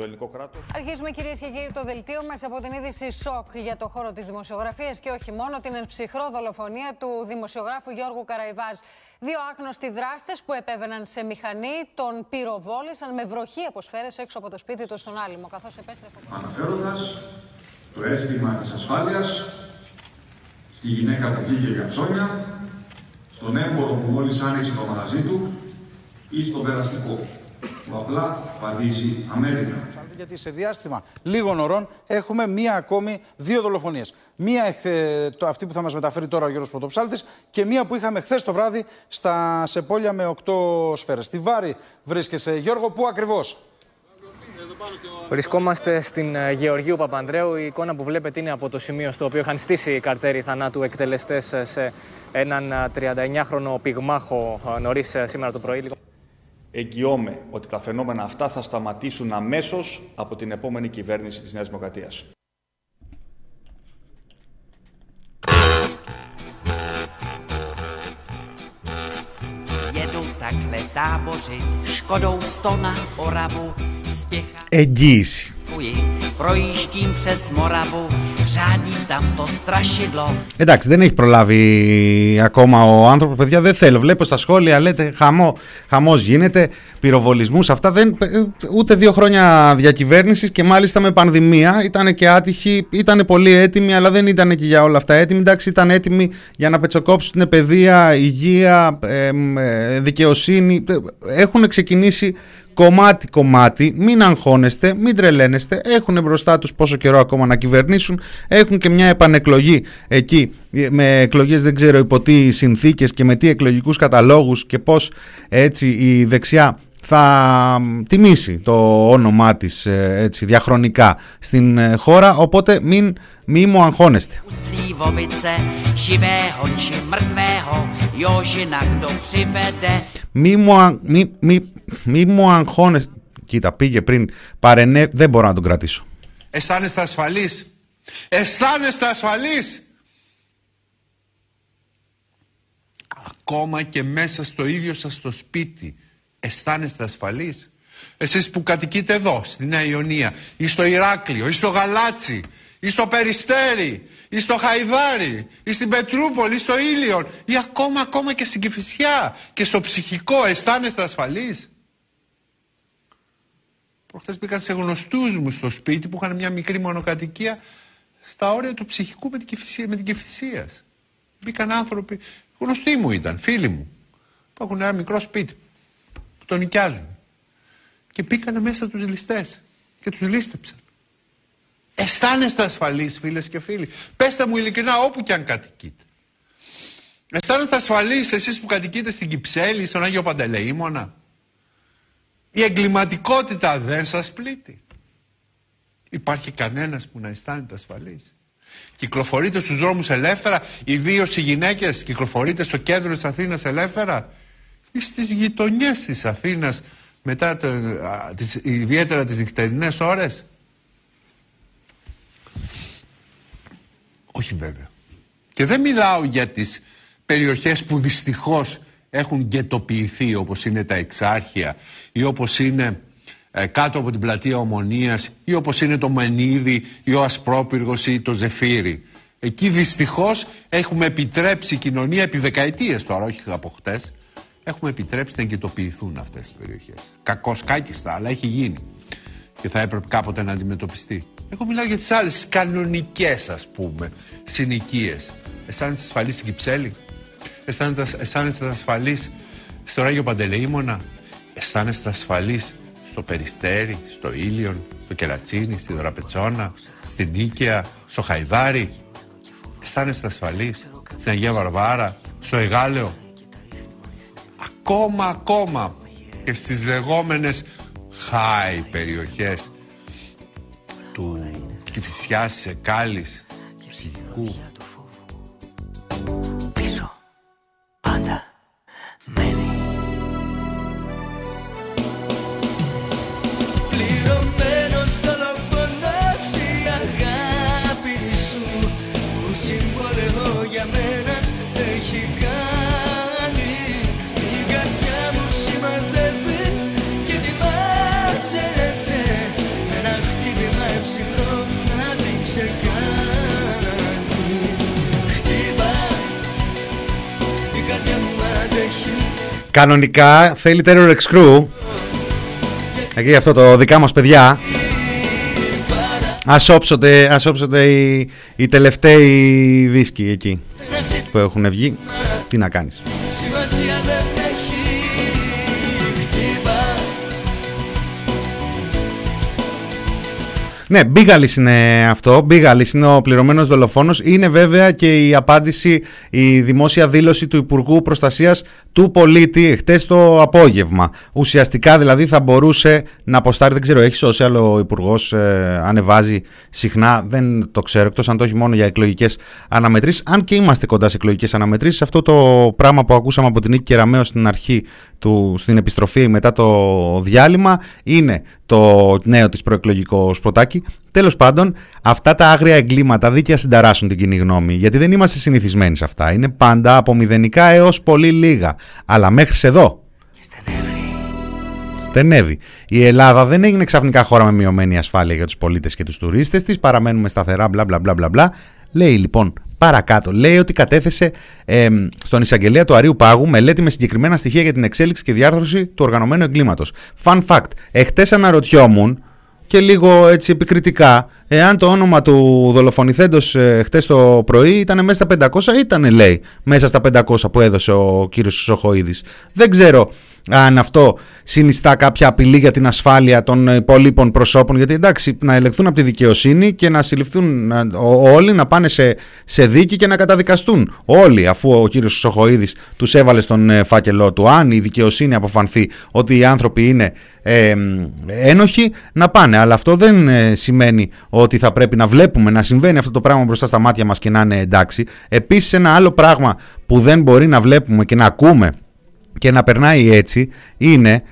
Το ελληνικό κράτος Αρχίζουμε κυρίες και κύριοι το δελτίο μας από την είδηση σοκ για το χώρο της δημοσιογραφίας και όχι μόνο την ψυχρό δολοφονία του δημοσιογράφου Γιώργου Καραϊβάζ. Δύο άγνωστοι δράστες που επέβαιναν σε μηχανή τον πυροβόλησαν με βροχή από σφαίρες έξω από το σπίτι τους στον Άλυμο καθώς επέστρεφε. αναφέροντας το αίσθημα της ασφάλειας στη γυναίκα που βγήκε για ψώνια, στον έμπορο που μόλις άνοιξε το μαγαζί του ή στον περαστικό που απλά βαδίζει αμέρινα. Γιατί σε διάστημα λίγων ωρών έχουμε μία ακόμη δύο δολοφονίες. Μία εχθε- το, αυτή που θα μας μεταφέρει τώρα ο Γιώργος Πρωτοψάλτης και μία που είχαμε χθες το βράδυ στα Σεπόλια με 8 σφαίρες. Στη Βάρη βρίσκεσαι, Γιώργο, πού ακριβώς; Βρισκόμαστε στην ε, Γεωργίου Παπανδρέου. Η εικόνα που βλέπετε είναι από το σημείο στο οποίο είχαν στήσει καρτέρι θανάτου εκτελεστές σε έναν ε, 39χρονο πυγμάχο νωρίς σήμερα το πρωί. Εγγυώμαι ότι τα φαινόμενα αυτά θα σταματήσουν αμέσως από την επόμενη κυβέρνηση της Νέας Δημοκρατίας. Jedu takhle tábořit, škodou sto na Oravu, spěchá Εγγύηση. projíždím přes Moravu, řádí tam to strašidlo. Εντάξει, δεν έχει προλάβει ακόμα ο άνθρωπος. Παιδιά, δεν θέλω. Βλέπω στα σχόλια, λέτε χαμό, χαμός γίνεται, πυροβολισμούς, αυτά. Δεν, ε, ούτε δύο χρόνια διακυβέρνησης και μάλιστα με πανδημία. Ήταν και άτυχοι, ήταν πολύ έτοιμοι, αλλά δεν ήταν και για όλα αυτά έτοιμοι. Εντάξει, ήταν έτοιμοι για να πετσοκόψουν την παιδεία, υγεία, ε, ε, δικαιοσύνη. Έχουν ξεκινήσει κομμάτι-κομμάτι, μην αγχώνεστε, μην τρελαίνεστε. Έχουν μπροστά τους πόσο καιρό ακόμα να κυβερνήσουν. Έχουν και μια επανεκλογή εκεί ε, με εκλογές δεν ξέρω υπό τι συνθήκες και με τι εκλογικούς καταλόγους και πώς έτσι η δεξιά θα τιμήσει το όνομά της ε, έτσι, διαχρονικά στην ε, χώρα οπότε μην, μην μου αγχώνεστε. Slivovice, živého či mrtvého, Jožina kdo přivede, Μη μου, α- μη, μη, μη μου αγχώνεστε. Κοίτα, πήγε πριν παρενέ, δεν μπορώ να τον κρατήσω. Αισθάνεστε ασφαλείς; Αισθάνεστε ασφαλείς; Ακόμα και μέσα στο ίδιο σας το σπίτι. Αισθάνεστε ασφαλείς; Εσείς που κατοικείτε εδώ, στη Νέα Ιωνία, ή στο Ηράκλειο, ή στο Γαλάτσι, ή στο Περιστέρι, ή στο Χαϊδάρι, ή στην Πετρούπολη, ή στο Ήλιον, ή ακόμα, ακόμα και στην Κηφισιά και στο ψυχικό. Αισθάνεστε ασφαλείς; Προχθές μπήκαν σε γνωστούς μου στο σπίτι που είχαν μια μικρή μονοκατοικία στα όρια του ψυχικού με την Κηφισία. Με την Κηφισίας. Μπήκαν άνθρωποι, γνωστοί μου ήταν, φίλοι μου, που έχουν ένα μικρό σπίτι, που τον νοικιάζουν. Και μπήκαν μέσα τους ληστές και τους λίστεψαν. Αισθάνεστε ασφαλείς φίλες και φίλοι. Πέστε μου ειλικρινά όπου και αν κατοικείτε. Αισθάνεστε ασφαλείς εσείς που κατοικείτε στην Κυψέλη, στον Άγιο Παντελεήμονα. Η εγκληματικότητα δεν σας πλήττει. Υπάρχει κανένας που να αισθάνεται ασφαλής. Κυκλοφορείτε στους δρόμους ελεύθερα, ιδίως οι γυναίκες κυκλοφορείτε στο κέντρο της Αθήνας ελεύθερα ή στις γειτονιές της Αθήνας μετά το, α, τις, ιδιαίτερα τις νυχτερινές ώρες; Όχι βέβαια. Και δεν μιλάω για τις περιοχές που δυστυχώς έχουν γκαιτοποιηθεί όπως είναι τα Εξάρχεια ή όπως είναι ε, κάτω από την πλατεία Ομονίας ή όπως είναι το Μενίδη ή ο Ασπρόπυργος ή το Ζεφύρι. Εκεί δυστυχώς έχουμε επιτρέψει η κοινωνία επί δεκαετίες τώρα, όχι από χτες, έχουμε επιτρέψει να εγκαιτοποιηθούν αυτές τις περιοχές. Κακός κάκιστα, αλλά έχει γίνει και θα έπρεπε κάποτε να αντιμετωπιστεί. Εγώ μιλάω για τις άλλες κανονικές ας πούμε συνοικίες. Αισθάνεστε ασφαλείς στην Κυψέλη, αισθάνεστε, αισθάνεστε ασφαλείς στο Ράγιο Παντελεήμονα, αισθάνεστε ασφαλείς στο Περιστέρι, στο Ήλιον, στο Κερατσίνι, στη Δωραπετσόνα, στην Νίκαια, στο Χαϊδάρι; Αισθάνεστε ασφαλείς στην Αγία Βαρβάρα, στο Εγάλεο; Ακόμα, ακόμα και στις λεγόμενες high περιοχές του Κηφισιάς, της Εκάλης, του Ψυχικού. Κανονικά θέλει Terror X Crew. Εκεί αυτό το δικά μας παιδιά. Ας όψονται, ας όψονται οι, οι τελευταίοι δίσκοι εκεί που έχουν βγει. Τι να κάνεις. Ναι, Μπίγαλη είναι αυτό. Μπίγαλη είναι ο πληρωμένος δολοφόνος. Είναι βέβαια και η απάντηση, η δημόσια δήλωση του Υπουργού Προστασίας του Πολίτη χτες το απόγευμα. Ουσιαστικά δηλαδή θα μπορούσε να αποστάρει, δεν ξέρω, έχεις σώσει άλλο Υπουργός, ε, ανεβάζει συχνά, δεν το ξέρω, εκτός αν το έχει μόνο για εκλογικές αναμετρήσεις. Αν και είμαστε κοντά σε εκλογικές αναμετρήσεις, αυτό το πράγμα που ακούσαμε από την Νίκη Κεραμέο στην αρχή, του, στην επιστροφή μετά το διάλειμμα, είναι το νέο της προεκλογικό σποτάκι. Τέλος πάντων, αυτά τα άγρια εγκλήματα δίκαια συνταράσσουν την κοινή γνώμη, γιατί δεν είμαστε συνηθισμένοι σε αυτά. Είναι πάντα από μηδενικά έως πολύ λίγα. Αλλά μέχρι εδώ. Στενεύει. Η Ελλάδα δεν έγινε ξαφνικά χώρα με μειωμένη ασφάλεια για τους πολίτες και τους τουρίστες της. Παραμένουμε σταθερά, μπλα μπλα μπλα μπλα μπλα. Λέει λοιπόν παρακάτω. Λέει ότι κατέθεσε ε, στον εισαγγελέα του Αρίου Πάγου μελέτη με συγκεκριμένα στοιχεία για την εξέλιξη και διάρθρωση του οργανωμένου εγκλήματος. Fun fact. Εχθές αναρωτιόμουν και λίγο έτσι επικριτικά εάν το όνομα του δολοφονηθέντος ε, χτες το πρωί ήταν μέσα στα 500 ήταν λέει μέσα στα 500 που έδωσε ο κύριος Σοχοίδης. Δεν ξέρω αν αυτό συνιστά κάποια απειλή για την ασφάλεια των υπόλοιπων προσώπων. Γιατί εντάξει, να ελεγχθούν από τη δικαιοσύνη και να συλληφθούν όλοι, να πάνε σε, σε δίκη και να καταδικαστούν όλοι, αφού ο κύριος Σοχοίδης τους έβαλε στον ε, φάκελό του. Αν η δικαιοσύνη αποφανθεί ότι οι άνθρωποι είναι ε, ένοχοι, να πάνε. Αλλά αυτό δεν ε, σημαίνει ότι θα πρέπει να βλέπουμε να συμβαίνει αυτό το πράγμα μπροστά στα μάτια μας και να είναι εντάξει. Επίσης ένα άλλο πράγμα που δεν μπορεί να βλέπουμε και να ακούμε και να περνάει έτσι είναι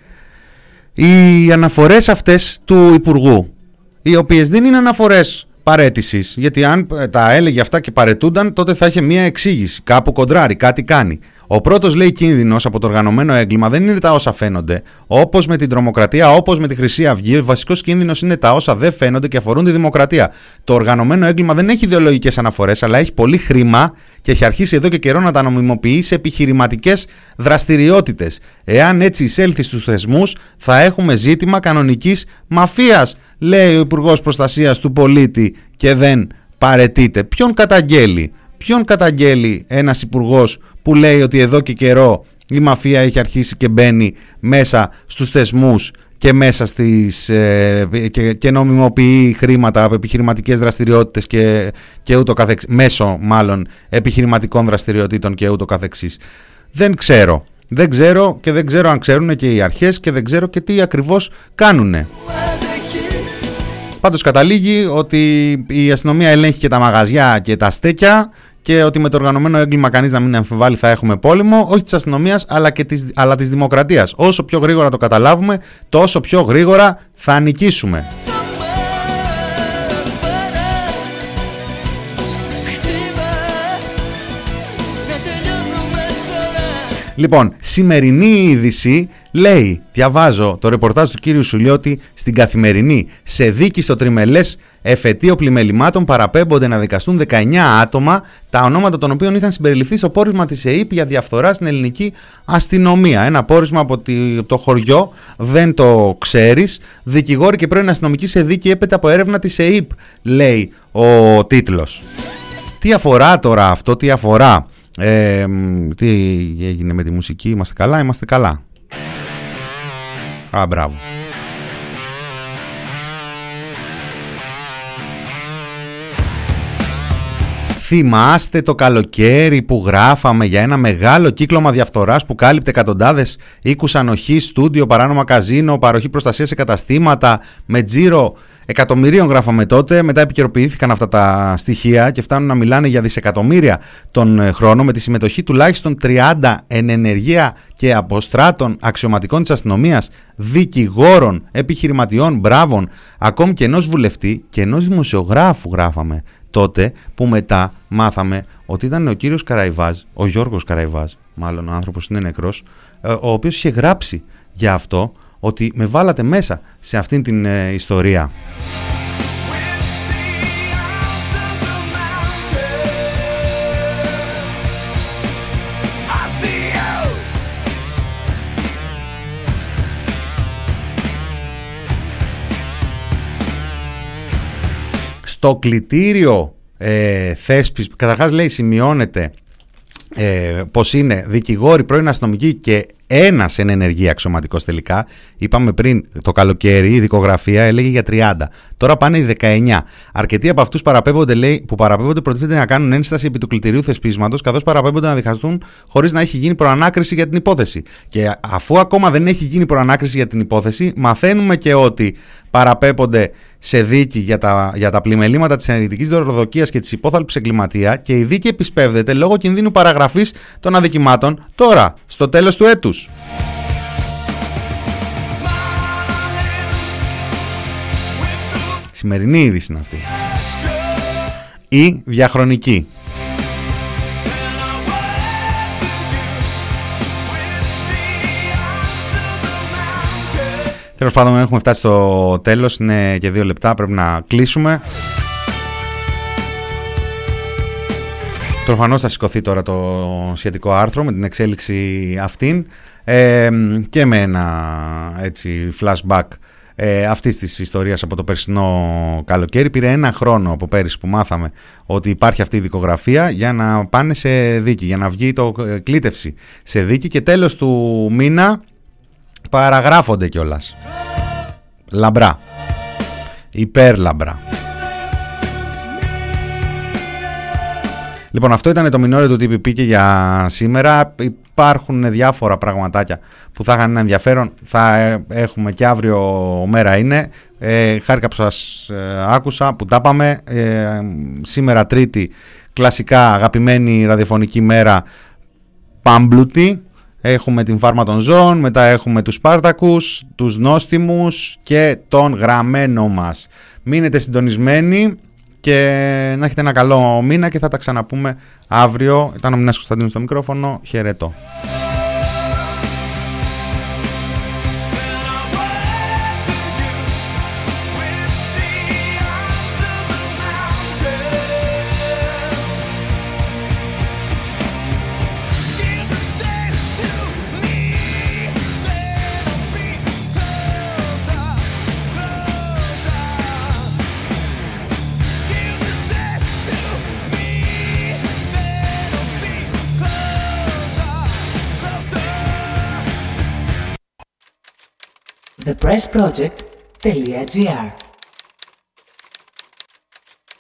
οι αναφορές αυτές του Υπουργού οι οποίες δεν είναι αναφορές παρέτησης γιατί αν τα έλεγε αυτά και παρετούνταν τότε θα είχε μία εξήγηση κάπου κοντράρει, κάτι κάνει ο πρώτος λέει κίνδυνος από το οργανωμένο έγκλημα δεν είναι τα όσα φαίνονται. Όπως με την τρομοκρατία, όπως με τη Χρυσή Αυγή, ο βασικός κίνδυνος είναι τα όσα δεν φαίνονται και αφορούν τη δημοκρατία. Το οργανωμένο έγκλημα δεν έχει ιδεολογικές αναφορές, αλλά έχει πολύ χρήμα και έχει αρχίσει εδώ και καιρό να τα νομιμοποιεί σε επιχειρηματικές δραστηριότητες. Εάν έτσι εισέλθει στους θεσμούς, θα έχουμε ζήτημα κανονικής μαφίας, λέει ο Υπουργός Προστασίας του Πολίτη και δεν παρετείται. Ποιον καταγγέλει, ποιον καταγγέλει ένας υπουργός που λέει ότι εδώ και καιρό η μαφία έχει αρχίσει και μπαίνει μέσα στους θεσμούς και μέσα στις ε, και, και νομιμοποιεί χρήματα από επιχειρηματικές δραστηριότητες και, και ούτω καθεξής, μέσω μάλλον επιχειρηματικών δραστηριοτήτων και ούτω καθεξής. Δεν ξέρω. Δεν ξέρω και δεν ξέρω αν ξέρουν και οι αρχές και δεν ξέρω και τι ακριβώς κάνουν. Πάντως καταλήγει ότι η αστυνομία ελέγχει και τα μαγαζιά και τα στέκια και ότι με το οργανωμένο έγκλημα κανείς να μην αμφιβάλλει θα έχουμε πόλεμο, όχι της αστυνομίας αλλά, και της, αλλά της δημοκρατίας. Όσο πιο γρήγορα το καταλάβουμε, τόσο πιο γρήγορα θα νικήσουμε. Λοιπόν, σημερινή είδηση λέει, διαβάζω το ρεπορτάζ του κύριου Σουλιώτη στην Καθημερινή. Σε δίκη στο τριμελές εφετείο πλημελημάτων παραπέμπονται να δικαστούν 19 άτομα, τα ονόματα των οποίων είχαν συμπεριληφθεί στο πόρισμα της ΕΕΠ για διαφθορά στην ελληνική αστυνομία. Ένα πόρισμα από το χωριό, δεν το ξέρεις. Δικηγόροι και πρώην αστυνομικοί σε δίκη έπεται από έρευνα της ΕΕΠ, λέει ο τίτλος. Τι αφορά τώρα αυτό, τι αφορά ε, τι έγινε με τη μουσική, είμαστε καλά, είμαστε καλά. Α, μπράβο. Θυμάστε το καλοκαίρι που γράφαμε για ένα μεγάλο κύκλωμα διαφθοράς που κάλυπτε εκατοντάδες οίκους ανοχής, στούντιο, παράνομα καζίνο, παροχή προστασίας σε καταστήματα με τζίρο εκατομμυρίων γράφαμε τότε, μετά επικαιροποιήθηκαν αυτά τα στοιχεία και φτάνουν να μιλάνε για δισεκατομμύρια τον ε, χρόνο με τη συμμετοχή τουλάχιστον 30 εν ενεργεία και αποστράτων αξιωματικών της αστυνομίας, δικηγόρων, επιχειρηματιών, μπράβων, ακόμη και ενός βουλευτή και ενός δημοσιογράφου γράφαμε τότε που μετά μάθαμε ότι ήταν ο κύριος Καραϊβάζ, ο Γιώργος Καραϊβάζ, μάλλον ο άνθρωπος είναι νεκρός, ε, ο οποίος είχε γράψει για αυτό ότι με βάλατε μέσα σε αυτήν την ε, ιστορία. Στο κλητήριο ε, θέσπις, καταρχάς λέει σημειώνεται ε, πως είναι δικηγόροι, πρώην αστυνομικοί και Ένας εν ενεργεία αξιωματικός τελικά. Είπαμε πριν το καλοκαίρι η δικογραφία έλεγε για 30. Τώρα πάνε οι 19. Αρκετοί από αυτούς παραπέμπονται, λέει, που παραπέμπονται προτίθεται να κάνουν ένσταση επί του κλητηρίου θεσπίσματος, καθώς παραπέμπονται να διχαστούν χωρίς να έχει γίνει προανάκριση για την υπόθεση. Και αφού ακόμα δεν έχει γίνει προανάκριση για την υπόθεση, μαθαίνουμε και ότι παραπέμπονται σε δίκη για τα, για τα πλημελήματα της ενεργητικής δωροδοκίας και της υπόθαλψης εγκληματία και η δίκη επισπεύδεται λόγω κινδύνου παραγραφής των αδικημάτων τώρα, στο τέλος του έτους. Σημερινή είδηση είναι αυτή. Ή διαχρονική. Τέλος πάντων, έχουμε φτάσει στο τέλος. Είναι και δύο λεπτά. Πρέπει να κλείσουμε. Προφανώς θα σηκωθεί τώρα το σχετικό άρθρο με την εξέλιξη αυτήν ε, και με ένα έτσι flashback ε, αυτής της ιστορίας από το περσινό καλοκαίρι. Πήρε ένα χρόνο από πέρυσι που μάθαμε ότι υπάρχει αυτή η δικογραφία για να πάνε σε δίκη, για να βγει το ε, κλήτευση σε δίκη και τέλος του μήνα παραγράφονται κιόλας. Λαμπρά. Υπέρλαμπρά. Λοιπόν, αυτό ήταν το μινόριο του TPP και για σήμερα. Υπάρχουν διάφορα πραγματάκια που θα είχαν ενδιαφέρον. Θα έχουμε και αύριο μέρα είναι. Ε, χάρηκα που σας ε, άκουσα, που τα πάμε. Ε, σήμερα τρίτη, κλασικά αγαπημένη ραδιοφωνική μέρα, πάμπλουτη. Έχουμε την Φάρμα των Ζώων, μετά έχουμε τους Σπάρτακους, τους Νόστιμους και τον γραμμένο μας. Μείνετε συντονισμένοι και να έχετε ένα καλό μήνα και θα τα ξαναπούμε αύριο. Ήταν ο Μινάς Κωνσταντίνου στο μικρόφωνο. Χαιρετώ. pressproject.gr